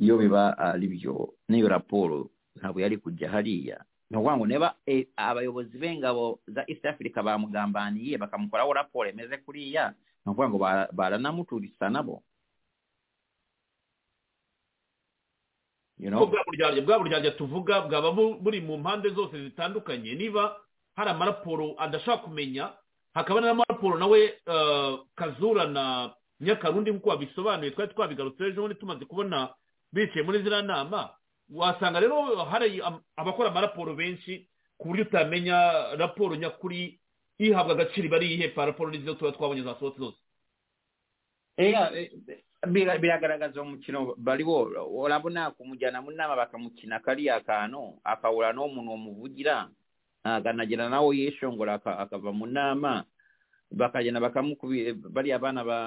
Iyo biba ari byo. N'iyo raporo ntabwo yari kujya hariya. Ni ukuvuga ngo niba abayobozi b'ingabo za east africa bamugambaniye bakamukoraho raporo imeze kuriya ni ukuvuga ngo baranamuturisa nabo. Bwa buryarya bwa buryarya tuvuga bwaba buri mu mpande zose zitandukanye. Niba hari amaraporo adashaka kumenya hakaba n'amaraporo nawe kazura na nyakarundi nk'uko wabisobanuye twari twabigarutse ejo bundi tumaze kubona bicaye muri ziriya nama. Wasanga rero hari abakora amaraporo benshi ku buryo utamenya raporo nyakuri ihabwa agaciro iba ari iyihe raporo n'izo tuba twabonye zasohotse zose. Biragaragaza umukino bariwo urabona kumujyana mu nama bakamukina kariya kantu akabura n'umuntu wamuvugira. Akanagira nawe yishongora akava mu nama bakagenda bakamukubi bariya abana ba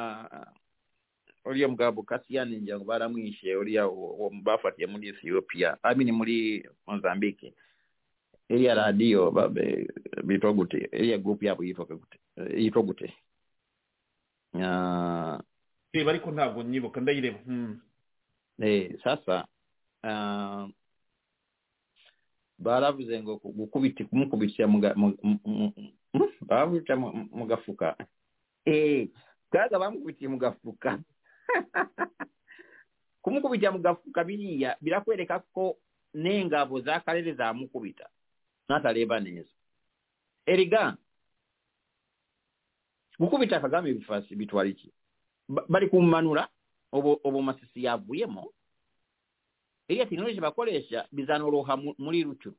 uriya mugabo kasiyani ngira ngo baramwishe uriya bafatiye muri ethiopia. Amini muri mozambique iriya radiyo bitwa gute iriya gurupu yabo yitwa gute reba ariko ntabwo nyibuka ndayireba sasa baalabuze ngaokumukubitira babita mu gafuka. Eh, Kaaga bamukubitire mu gafuka. Kumukubita mu gafuka biriya birakwerekako n'engabo zakalere zamukubita. N'ataleeba neezo eriga gukubita akagambe ebifasi bitwaliki bali kumanula obwo masisi yavuyemo? Iriya tekinoloji bakoresha bizanoroha muri rucuru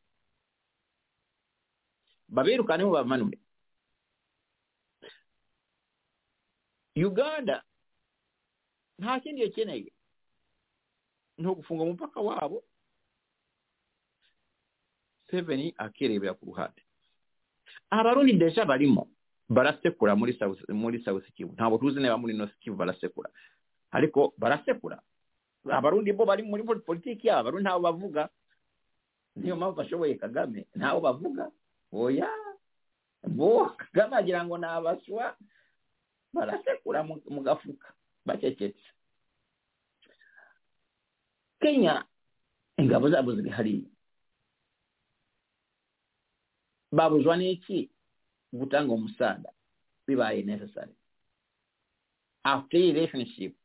babirukaneho bamanure uganda nta kindi yakeneye ni ugufunga umupaka wabo seveni akirebera ku ruhande abarundi deja barimo barasekura muri south kivu. Ntabwo tuzi niba muri north kivu barasekura ariko barasekura abarundi bo bari muri politiki yabo abarundi ntabo bavuga. Niyo mpamvu bashoboye kagame. Ntabo bavuga. Oya bo kagame agira ngo ni abaswa barasekura mu gafuka bacecetse kenya ingabo zabo ziri hariya babuzwa n'iki? Gutanga omusaada bibaye necessary. After relationship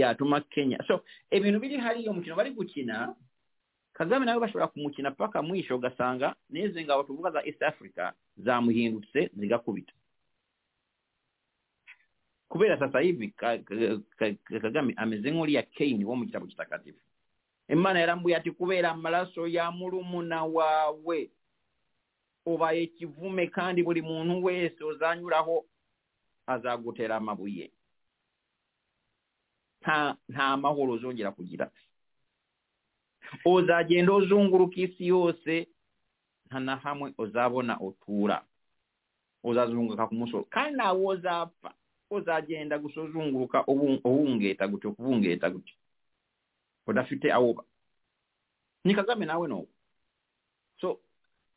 yatuma kenya. So ebintu biri hariyo omukino bari gukina kagame nawe bashobora kumukina paka mwisho ugasanga n'izi ngabo tuvuga za east africa zamuhindutse zigakubita. Kubera sasa hivi ka, ka, ka, kagame ameze nk'uriya kaini wo mu gitabo kitakatifu. Imana yarambuye ati kubera amaraso ya murumuna wawe ubaye kivume kandi buri muntu wese uzanyuraho azagutera amabuye nta mahoro uzongera kugira uzagenda uzunguruka isi yose nta na hamwe uzabona utura uzazunguruka ku musoro kandi nawe uzapfa uzagenda gusa uzunguruka uwungeta gutyo kubungeta gutyo udafite aho uba ni kagame nawe no so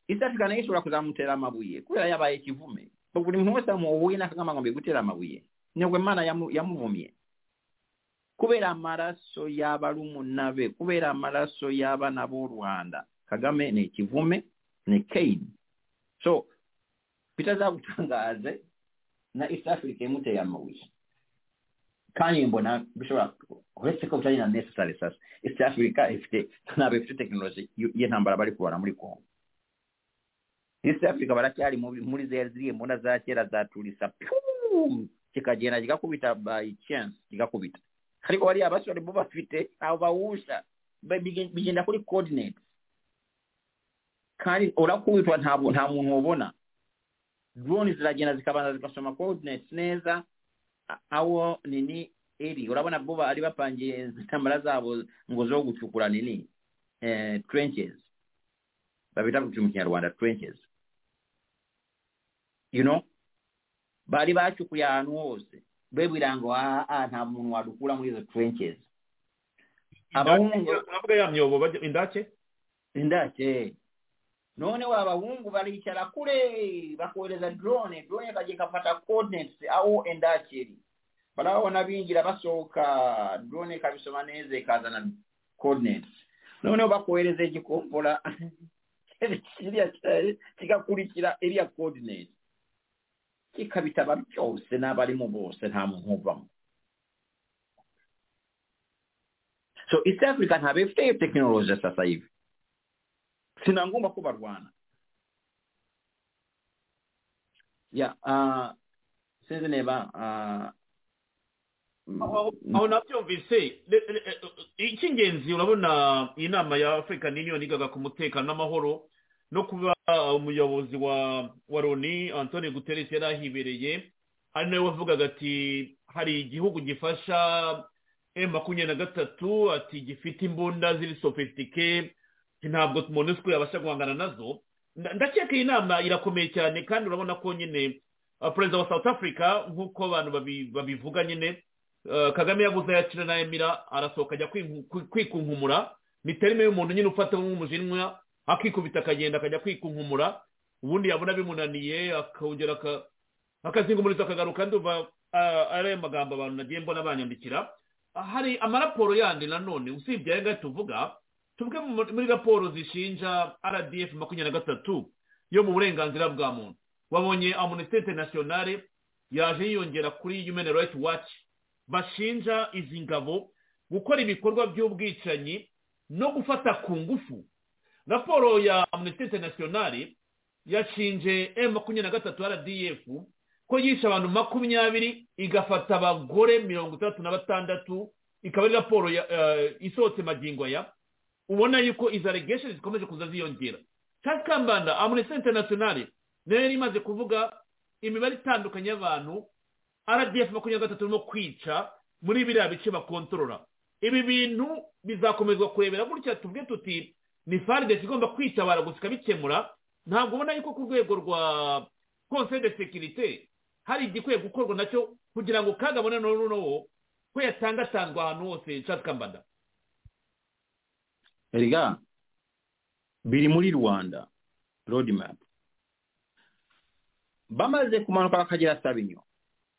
east africa nayo ishobora kuzamutera amabuye kubera yabaye ikivume buri muntu wese muhuye na kagame agomba gutera amabuye nibwo imana yamuvumye kubera amaraso y'abarumuna be kubeera amaraso y'abaana b'olwanda kagame nekivume ne kaini so bitazagutangaze na east africa emu amabuye kandi mbona bishobora uretse ko bitari na necessary sasa. East africa ifite ntabwo ifite tekinoloji y'intambara bari kurwana muri congo east africa baracyari muri ziriya mbona za kera za turisa kikagenda kigakubita by chance kigakubita ariko bariya abasore bo bafite abo bawusha bigenda kuri coordinate kandi urakubitwa nta muntu ubona drone ziragenda zikabanza zigasoma coordinates neza aho nini eri urabona bo bari bapangiye intambara zabo ngo zo gucukura nini eh, trenches. Babita mu kinyarwanda trenches. You know? Bari bacukuye ahantu hose beebwira nga aa nta muntu wadukula mu izo trenches. Abawungunavuga yamyobo indake indake eh. noonewo abawungu balikyala kule bakuweereza drone drone kajje kapata coordinates awo endaki eri. Balaba bona bingira basooka drone kabisoma neeza ekazana coordinates. Noonewo bakuweereza ekikompola kikakulikira erya coordinates. Kikabitaba byose n'abarimo bose nta muntu uvamo so east africa ntabwo ifite iyo tekinoloji sasa hivi sinangomba ko barwana ya uh, sinzi niba uh, aho nabyumvise icy'ingenzi urabona iyi nama ya african union igaga ku mutekano n'amahoro no kuba umuyobozi wa wa loni antoni guterres yari ahibereye. Ari nawe wavugaga ati hari igihugu gifasha emu makumyabiri na gatatu ati gifite imbunda ziri sofisitike ntabwo monesco yabasha guhangana na zo. Ndakeka iyi nama irakomeye cyane kandi urabona ko nyine perezida wa south africa nk'uko abantu babivuga nyine kagame yabuze yakira na emira arasohoka ajya kwikunkumura ni terime y'umuntu nyine ufata nk'umujinwa akikubita akagenda akajya kwikunkumura ubundi yabona bimunaniye akongera akazingumuriza akagaruka. Ndumva ari ayo magambo abantu nagiye mbona banyandikira. Hari amaraporo yandi nanone usibye aya ngaya tuvuga tuvuge muri raporo zishinja rdf makumyabiri na gatatu yo mu burenganzira bwa muntu. Wabonye amunite internationale yaje yiyongera kuri human rights watch bashinja izi ngabo gukora ibikorwa by'ubwicanyi no gufata ku ngufu raporo ya amnesty internationale yashinje m makumyabiri na gatatu rdf ko yishe abantu makumyabiri igafata abagore mirongo itandatu na batandatu ikaba ari raporo isohotse magingo aya ubona yuko izo allegation zikomeje kuza ziyongera. Cyangwa kambanda amnesty internationale na yo yari imaze kuvuga imibare itandukanye y'abantu rdf makumyabiri na gatatu irimo kwica muri biriya bice bakontorora. Ibi bintu bizakomezwa kurebera gutya tuvuge tuti ni faridesi igomba kwitabara gusa ikabikemura ntabwo ubona yuko ku rwego rwa conseil de sécurité hari igikwiye gukorwa na cyo kugira ngo kagabone noneho ko yatangatangwa ahantu hose. Nshatse kambanda. Erega biri muri rwanda road map bamaze kumanuka bakagera sabinyo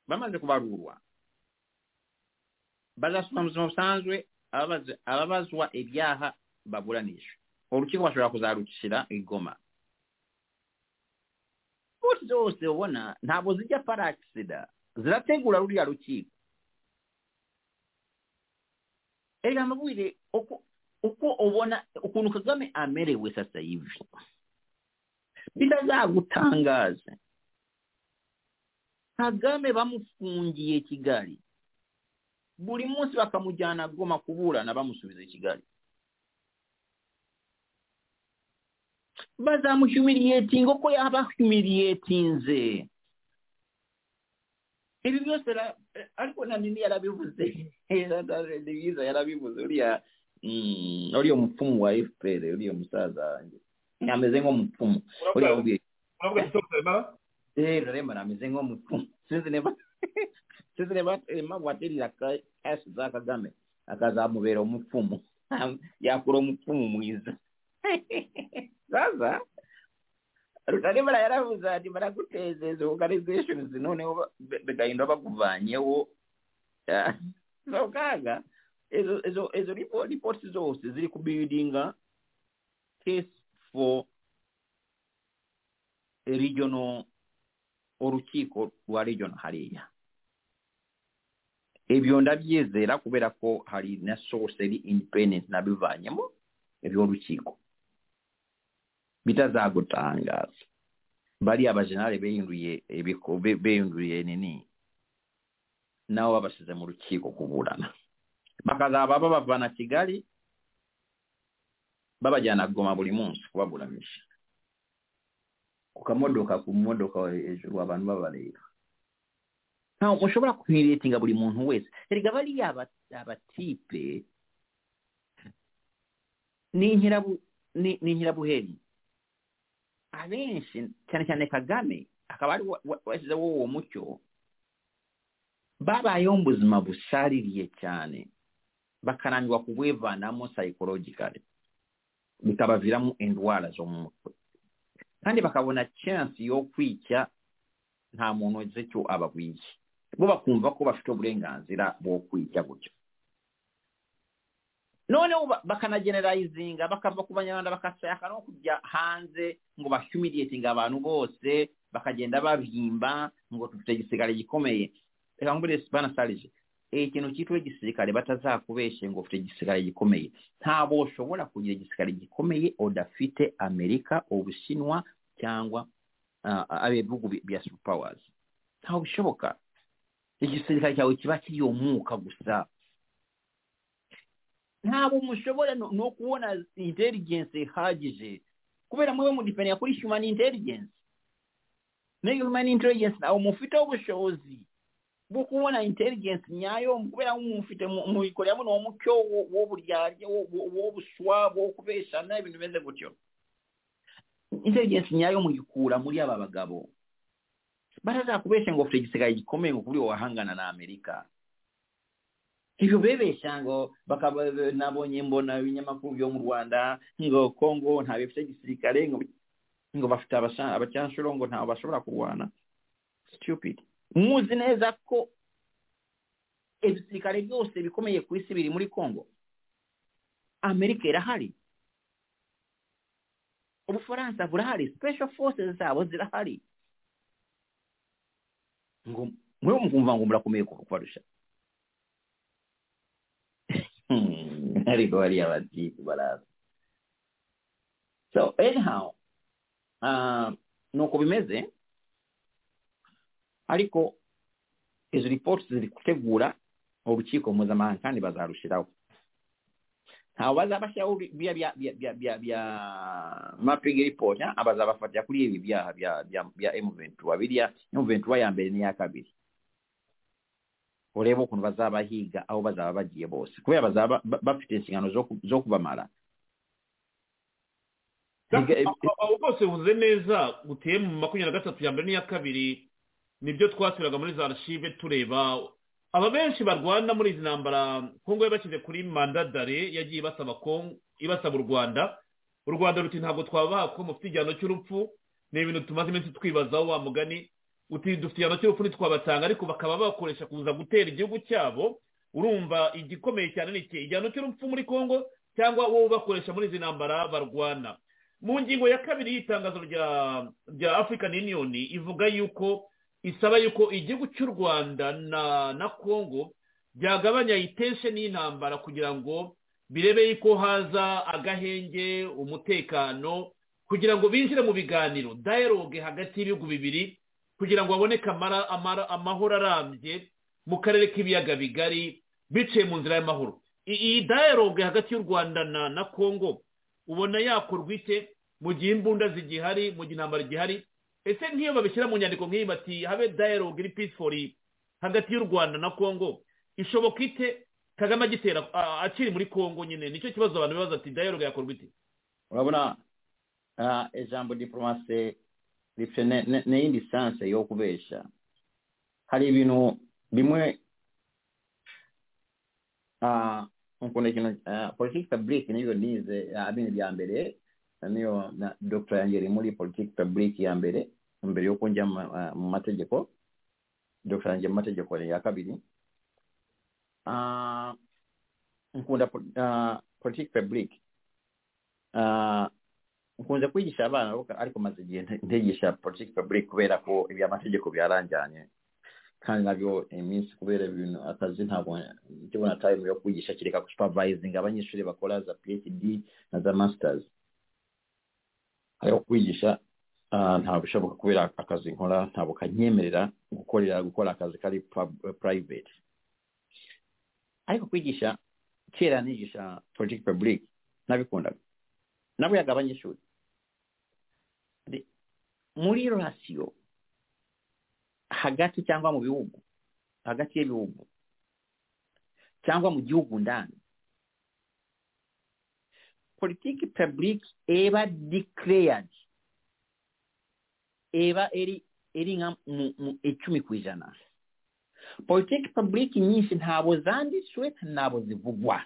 bamaze kubarurwa. Bazasoma mu buzima busanzwe ababazwa ibyaha baburanishwa urukiko bashobora kuzarucira igoma bose zose ubona ntabwo zijya parakisida zirategura ruriya rukiko erega mubwire uko ubona ukuntu kagame amerewe sasa hivi. Bitazagutangaza kagame bamufungiye kigali. Buri munsi bakamujyana goma kuburana bamusubiza i kigali. Bazamuhumiliyetinga uko yabahumiliyetinze ibi byose ra- ariko na nini yarabivuze biza yarabivuze uriya mm, uriya mupfumu wa fpr uriya musaza ameze nk'umupfumu uriya wubwiye rero ati dr mara Eh, Rurema ameze nk'umupfumu sinzi niba sinzi niba impamvu waterera kasi za kagame akazamubera umupfumu yakura umupfumu mwiza sasa lutalibala yalabuuza ati balakuteeza ezo organizations nonewo begayinda bakuvaanyewo so kaaga ezo ezo ezo reports zose ziri ku buildinga case for regional olukiiko lwa regional haliya ebyo ndabyezeera kubeerako hali na source eri independence nabivanyemu eby'olukiiko bitazagutangaza bariya abajenali behinduye behinduye nini? Nabo babasize mu rukiko kuburana bakazaba babavana kigali babajyana goma buri munsi kubaburanisha ku kamodoka ku modoka hejuru abantu babareba ntabwo mushobora kuhiretinga buri muntu wese. Erega bariya aba- abatipe ni inkirabu- ni ni inkirabuheri abenshi cyane cyane kagame akaba ari wa- wa- washyizeho uwo mucyo babayeho mu buzima bushaririye cyane. Bakananirwa kubwivanamo psychologically. Bikabaviramo indwara zo mu mutwe. Kandi bakabona chance yo kwica nta muntu uzi icyo ababwiye. Bo bakumva ko bafite uburenganzira bwo kwica gutyo. Noneho ba- bakanagenerayizinga bakava ku banyarwanda bagashaka no kujya hanze ngo bahumiliatinga abantu bose bakagenda babimba ngo dufite igisirikare gikomeye. Reka ngure bana sarije ikintu cyitwa igisirikare batazakubeshye ngo ufite igisirikare gikomeye. Ntabwo ushobora kugira igisirikare gikomeye udafite amerika ubushinwa cyangwa abihugu bi- bya superpowers. Ntabwo bishoboka igisirikare cyawe kiba kiyomuka gusa. Ntabwo mushobora no, kubona intelligence ihagije. Kubera mube mudipendera kuri human intelligence. Nayo human intelligence ntabwo mufiteho ubushobozi bwo kubona intelligence nyayo kubera mufite muyikoreramo ni umucyo wo- w'uburyarya wo- wo- w'ubuswa bwo kubeshana ibintu bimeze gutyo. Intelligence nyayo muyikura muri aba bagabo. Barazakubeshya ngo ufite igisirikare gikomeye ngo kuri wowe wahangana na amerika. Ibyo bebeshya ngo bakaba nabonye mbona ibinyamakuru byo mu rwanda ngo kongo nta bifite igisirikare ngo bafite abacyanshuro ngo ntawe bashobora kurwana stupid muzi neza ko ibisirikare byose bikomeye ku isi biri muri kongo amerika irahari ubufaransa burahari special forces zabo zirahari ngo mwe mukumva ngo murakomeye kubarusha ariko bariya batipu baraza so anyhow uh, nuko bimeze ariko izo reports ziri gutegura urukiko mpuzamahanga kandi bazarushiraho ntabwo bazabashyiraho bya bya bya bya bya mapping report ah, bazabafatira kuri ibi byaha bya bya bya M23 biriya M23 ya mbere n'iya kabiri urebe ukuntu bazabahiga aho bazaba bagiye bose. Kubera bazaba ba- bafite inshingano zo ku- zo kubamara. Aho rwose buze neza buteye mu makumyabiri na gatatu ya mbere n'iya kabiri ni byo twasubiraga muri za archive tureba. Aba benshi barwana muri izi ntambara kongo yabashyize kuri mandadare yagiye ibasaba ibasaba u rwanda. U rwanda ruti ntabwo twabaha ko mufite igihano cy'urupfu. Ni ibintu tumaze iminsi twibazaho wa mugani igihano cy'urupfu ntitwabatanga ariko bakaba bakoresha kuza gutera igihugu cyabo urumva igikomeye cyane ni igihano cy'urupfu muri congo cyangwa wowe ubakoresha muri izi ntambara barwana? Mu ngingo ya kabiri y'itangazo rya rya african union ivuga yuko isaba yuko igihugu cy'u rwanda na na congo byagabanya itensheni y'intambara kugira ngo birebe yuko haza agahenge umutekano kugira ngo binjire mu biganiro. Dialogue hagati y'ibihugu bibiri kugira ngo haboneke amahoro arambye mu karere k'ibiyaga bigari biciye mu nzira y'amahoro. Iyi dialogue hagati y'u rwanda na na congo ubona yakorwa ite? Mu gihe imbunda zigihari mu gihe intambara igihari ese nk'iyo babishyira mu nyandiko nk'iyi bati habe dialogue iri peaceful hagati y'u rwanda na congo ishoboka ite? Kagame agitera akiri muri congo nyine. Nicyo kibazo abantu bibaza ati dialogue yakorwa ite? Urabona ijambo diporomasi rifite n'iyindi sanse yo kubeshya hari ibintu bimwe nkunda ikintu politiki publique niyo nize ibintu bya mbere niyo dr yangeri muri politiki publique ya mbere mbere yo njya mu mategeko dr yanjye mu mategeko ya kabiri nkunda politiki publique nkunze kwigisha abana ariko maze igihe ntegisha politiki publique kubera ko iby'amategeko byaranjyanye. Kandi na byo iminsi kubera ibintu akazi ntabwo nkibona time yo kwigisha. Kereka supervising abanyeshuri bakora za phd na za masters. Ariko kwigisha ntabwo bishoboka kubera akazi nkora ntabwo kanyemerera gukorera gukora akazi kari private. Ariko kwigisha kera nigisha politiki publique nabikundaga nabwiyaga abanyeshuri muri rasiyo hagati cyangwa mu bihugu. Hagati y'ibihugu. Cyangwa mu gihugu ndani. Politiki publique eba declared. Eba eri eri nka mu icumi ku ijana. Politiki publique nyinshi ntabwo zanditswe ntabwo zivugwa.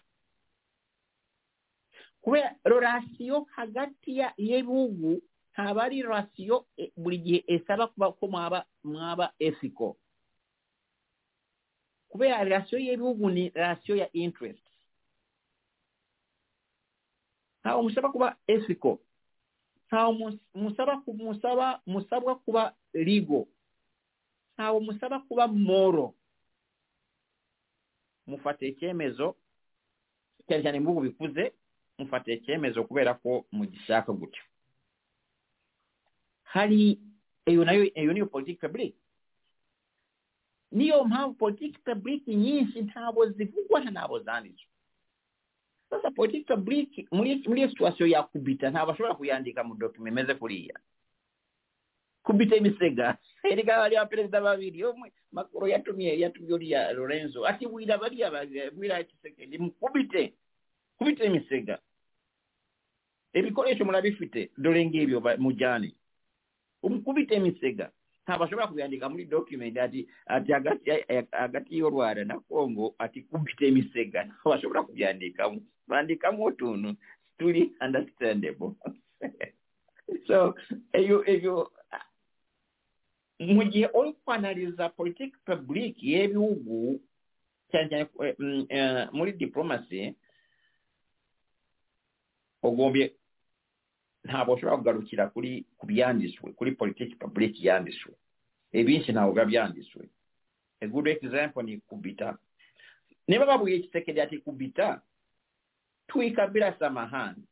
Kubera rorasiyo hagati y'ibihugu abali rasiyo e, buli gye esaba kubako mwaba ethical kubeera rasiyo y'ebiwugu ni rasiyo ya interest. Awo musaba kuba ethical awo musaba musaba musabwa kuba legal awo musaba kuba moral mufata ekyemezo kyane kyane mubugu bikuze mufata ekyemezo okubeerako mugisaako gutyo. Hari iyo nayo iyo niyo politiki publique niyo mpamvu politiki publique nyinshi ntabwo zivugwa ntabwo zanditswe sasa politiki muri muri iyo situwasiyo ya kubita ntabwo ashobora kuyandika mu dokima imeze kuriya kubita imisega. Erega bari abaperezida babiri umwe makuru yatumye yatumye uriya lorenzo. Ati wira bariya bwira kisekedi mukubite kubita imisega. Ibikoresho murabifite dore ngibyo mujyane umukubite emisega ntabwo kubyandika muri document ati ati hagati y'u rwanda na congo ati kubite emisega ntabwo bashobora kubyandikamo bandikamo utuntu turi understandable. So eyo eyo mu gihe uri kwanariza politiki publique y'ibihugu cyane cyane muri diplomasi ugombye ntabwo ushobora kugarukira kuri ku byanditswe kuri politiki publique yanditswe ibinshi ntabwo biba byanditswe good example ni kubita. Niba babwiye kisekedi ati kubita twika bila samahani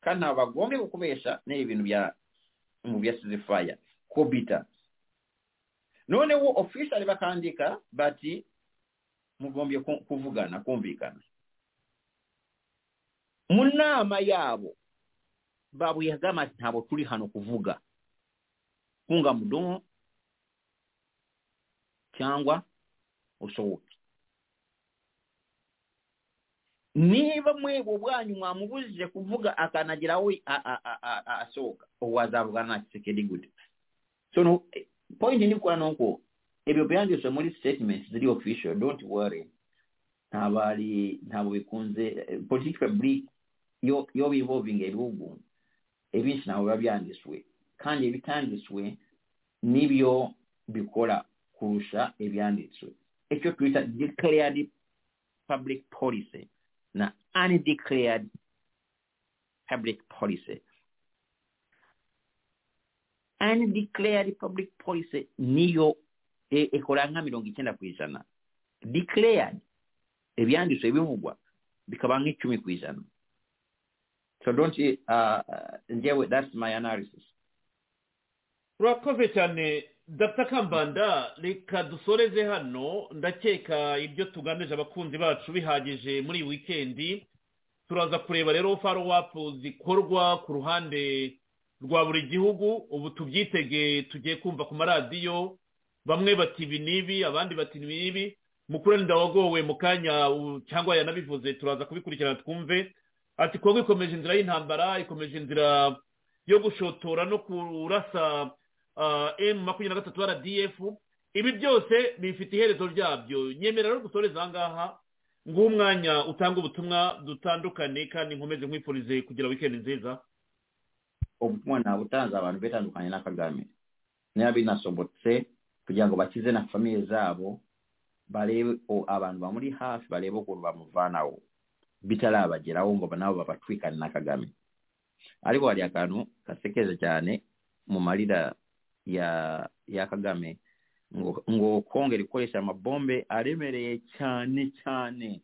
kandi ntabwo bagombye kukubesha ni ibintu bya mu bya sizifaya kubita. Noneho officially bakandika bati mugombye kuvugana kumvikana. Mu nama yabo babwiyaga amati ntabwo turi hano kuvuga. Kunga mudomo cyangwa usohoke niba mwebwe bwanyu mwamubujije kuvuga akanagira we asohoka ubu azavugana na kisekedi gute so point ndi kukora nuko ebyo byanditswe muri statements ziri official don't worry. Ntabwo ari ntabwo bikunze politiki publique yo yo bivolvinga ibihugu ebinshi ntabwo biba byanditswe kandi ibitanditswe nibyo bikora kurusha ibyanditswe ekyo tuyita declared public policy na undeclared public policy. Undeclared public policy niyo e- nka mirongo icyenda ku ijana declared ebyandiswa ebivugwa bikaba nk'icumi icumi ku ijana so don't uh, njyewe that's my analysis. Urakoze cyane dr. Kambanda reka dusoreze hano ndakeka ibyo tugamije abakunzi bacu bihagije muri iyi wikendi turaza kureba rero farowapu zikorwa ku ruhande rwa buri gihugu ubu tubyitege tugiye kumva ku maradiyo bamwe bati ibi n'ibi abandi bati ibi. N'ibi mukuru ndawagowe mu kanya cyangwa yanabivuze turaza kubikurikirana twumve. Ati kongo ikomeje inzira y'intambara ikomeje inzira yo gushotora no kurasa emu makumyabiri na gatatu rdf ibi byose bifite iherezo ryabyo. Nyemera rero gusoreza aha ngaha nguha umwanya utanga ubutumwa dutandukane kandi nkomeze nkwifurize kugira wikendi nziza. Obutumwa nabutanze abantu betandukanye na kagame niba binasobotse kugira ngo bakize na famiye zabo barebe abantu bamuri hafi barebe ukuntu bamuvanaho. Bitarabageraho ngo nabo babatwikane na kagame ariko hari akantu gasekeje cyane mu marira ya ya kagame ngo ngo kongera ikoresha amabombe aremereye cyane cyane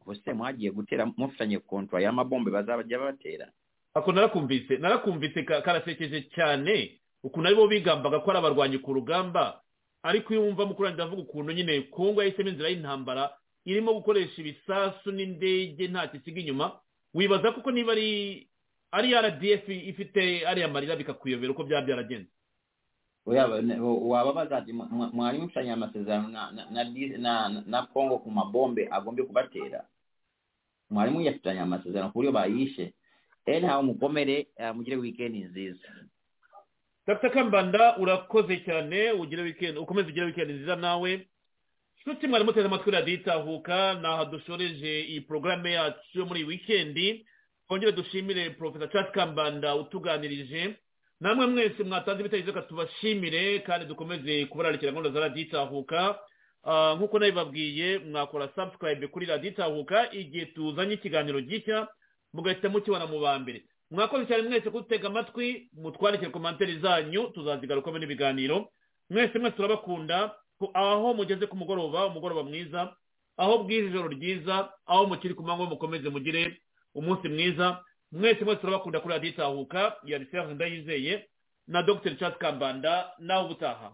ubuse mwagiye gutera mufitanye kontwa y'amabombe bazabajya batera ako narakumvise narakumvise ka- karasekeje cyane ukuntu ari bo bigambaga ko ari abarwanyi ku rugamba ariko iyo wumva mukuru wanjye avuga ukuntu nyine kongo yahisemo inzira y'intambara irimo gukoresha ibisasu n'indege nta kisiga inyuma. Wibaza kuko niba ari ari rdf ifite ariya marira bikakuyobera uko byaba byaragenze mwa- mwa- mwari mufitanye amasezerano na Kongo ku mabombe agombe kubatera? Mwari muyafitanye amasezerano ku buryo bayishe? Anyhow mukomere uh, mugire weekend nziza. Dr. Kambanda urakoze cyane ugire weekend ukomeze ugire weekend nziza nawe. Nshuti mwari muteze amatwi radiyo itahuka ni aha dushoreje iyi porogaramu yacu yo muri iyi wikendi twongere dushimire porofesa charles kambanda utuganirije. Namwe mwese mwatanze ibitekerezo reka tubashimire kandi dukomeze kubararikira gahunda za radiyo itahuka Ah, nk'uko nabibabwiye mwakora subscribe kuri radiyo itahuka igihe tuzanye ikiganiro gishya mugahita mukibona mu ba mbere. Mwakoze cyane mwese kudutega amatwi mutwandikire komantere zanyu tuzazigarukamo n'ibiganiro mwese mwese turabakunda. ku- aho mugeze ku mugoroba umugoroba mwiza aho bwije ijoro ryiza aho mukiri ku manywa mukomeze mugire umunsi mwiza. Mwese mwese turabakunda kuri radiyo itahuka ya serge ndayizeye na dr charles kambanda nawe ubutaha.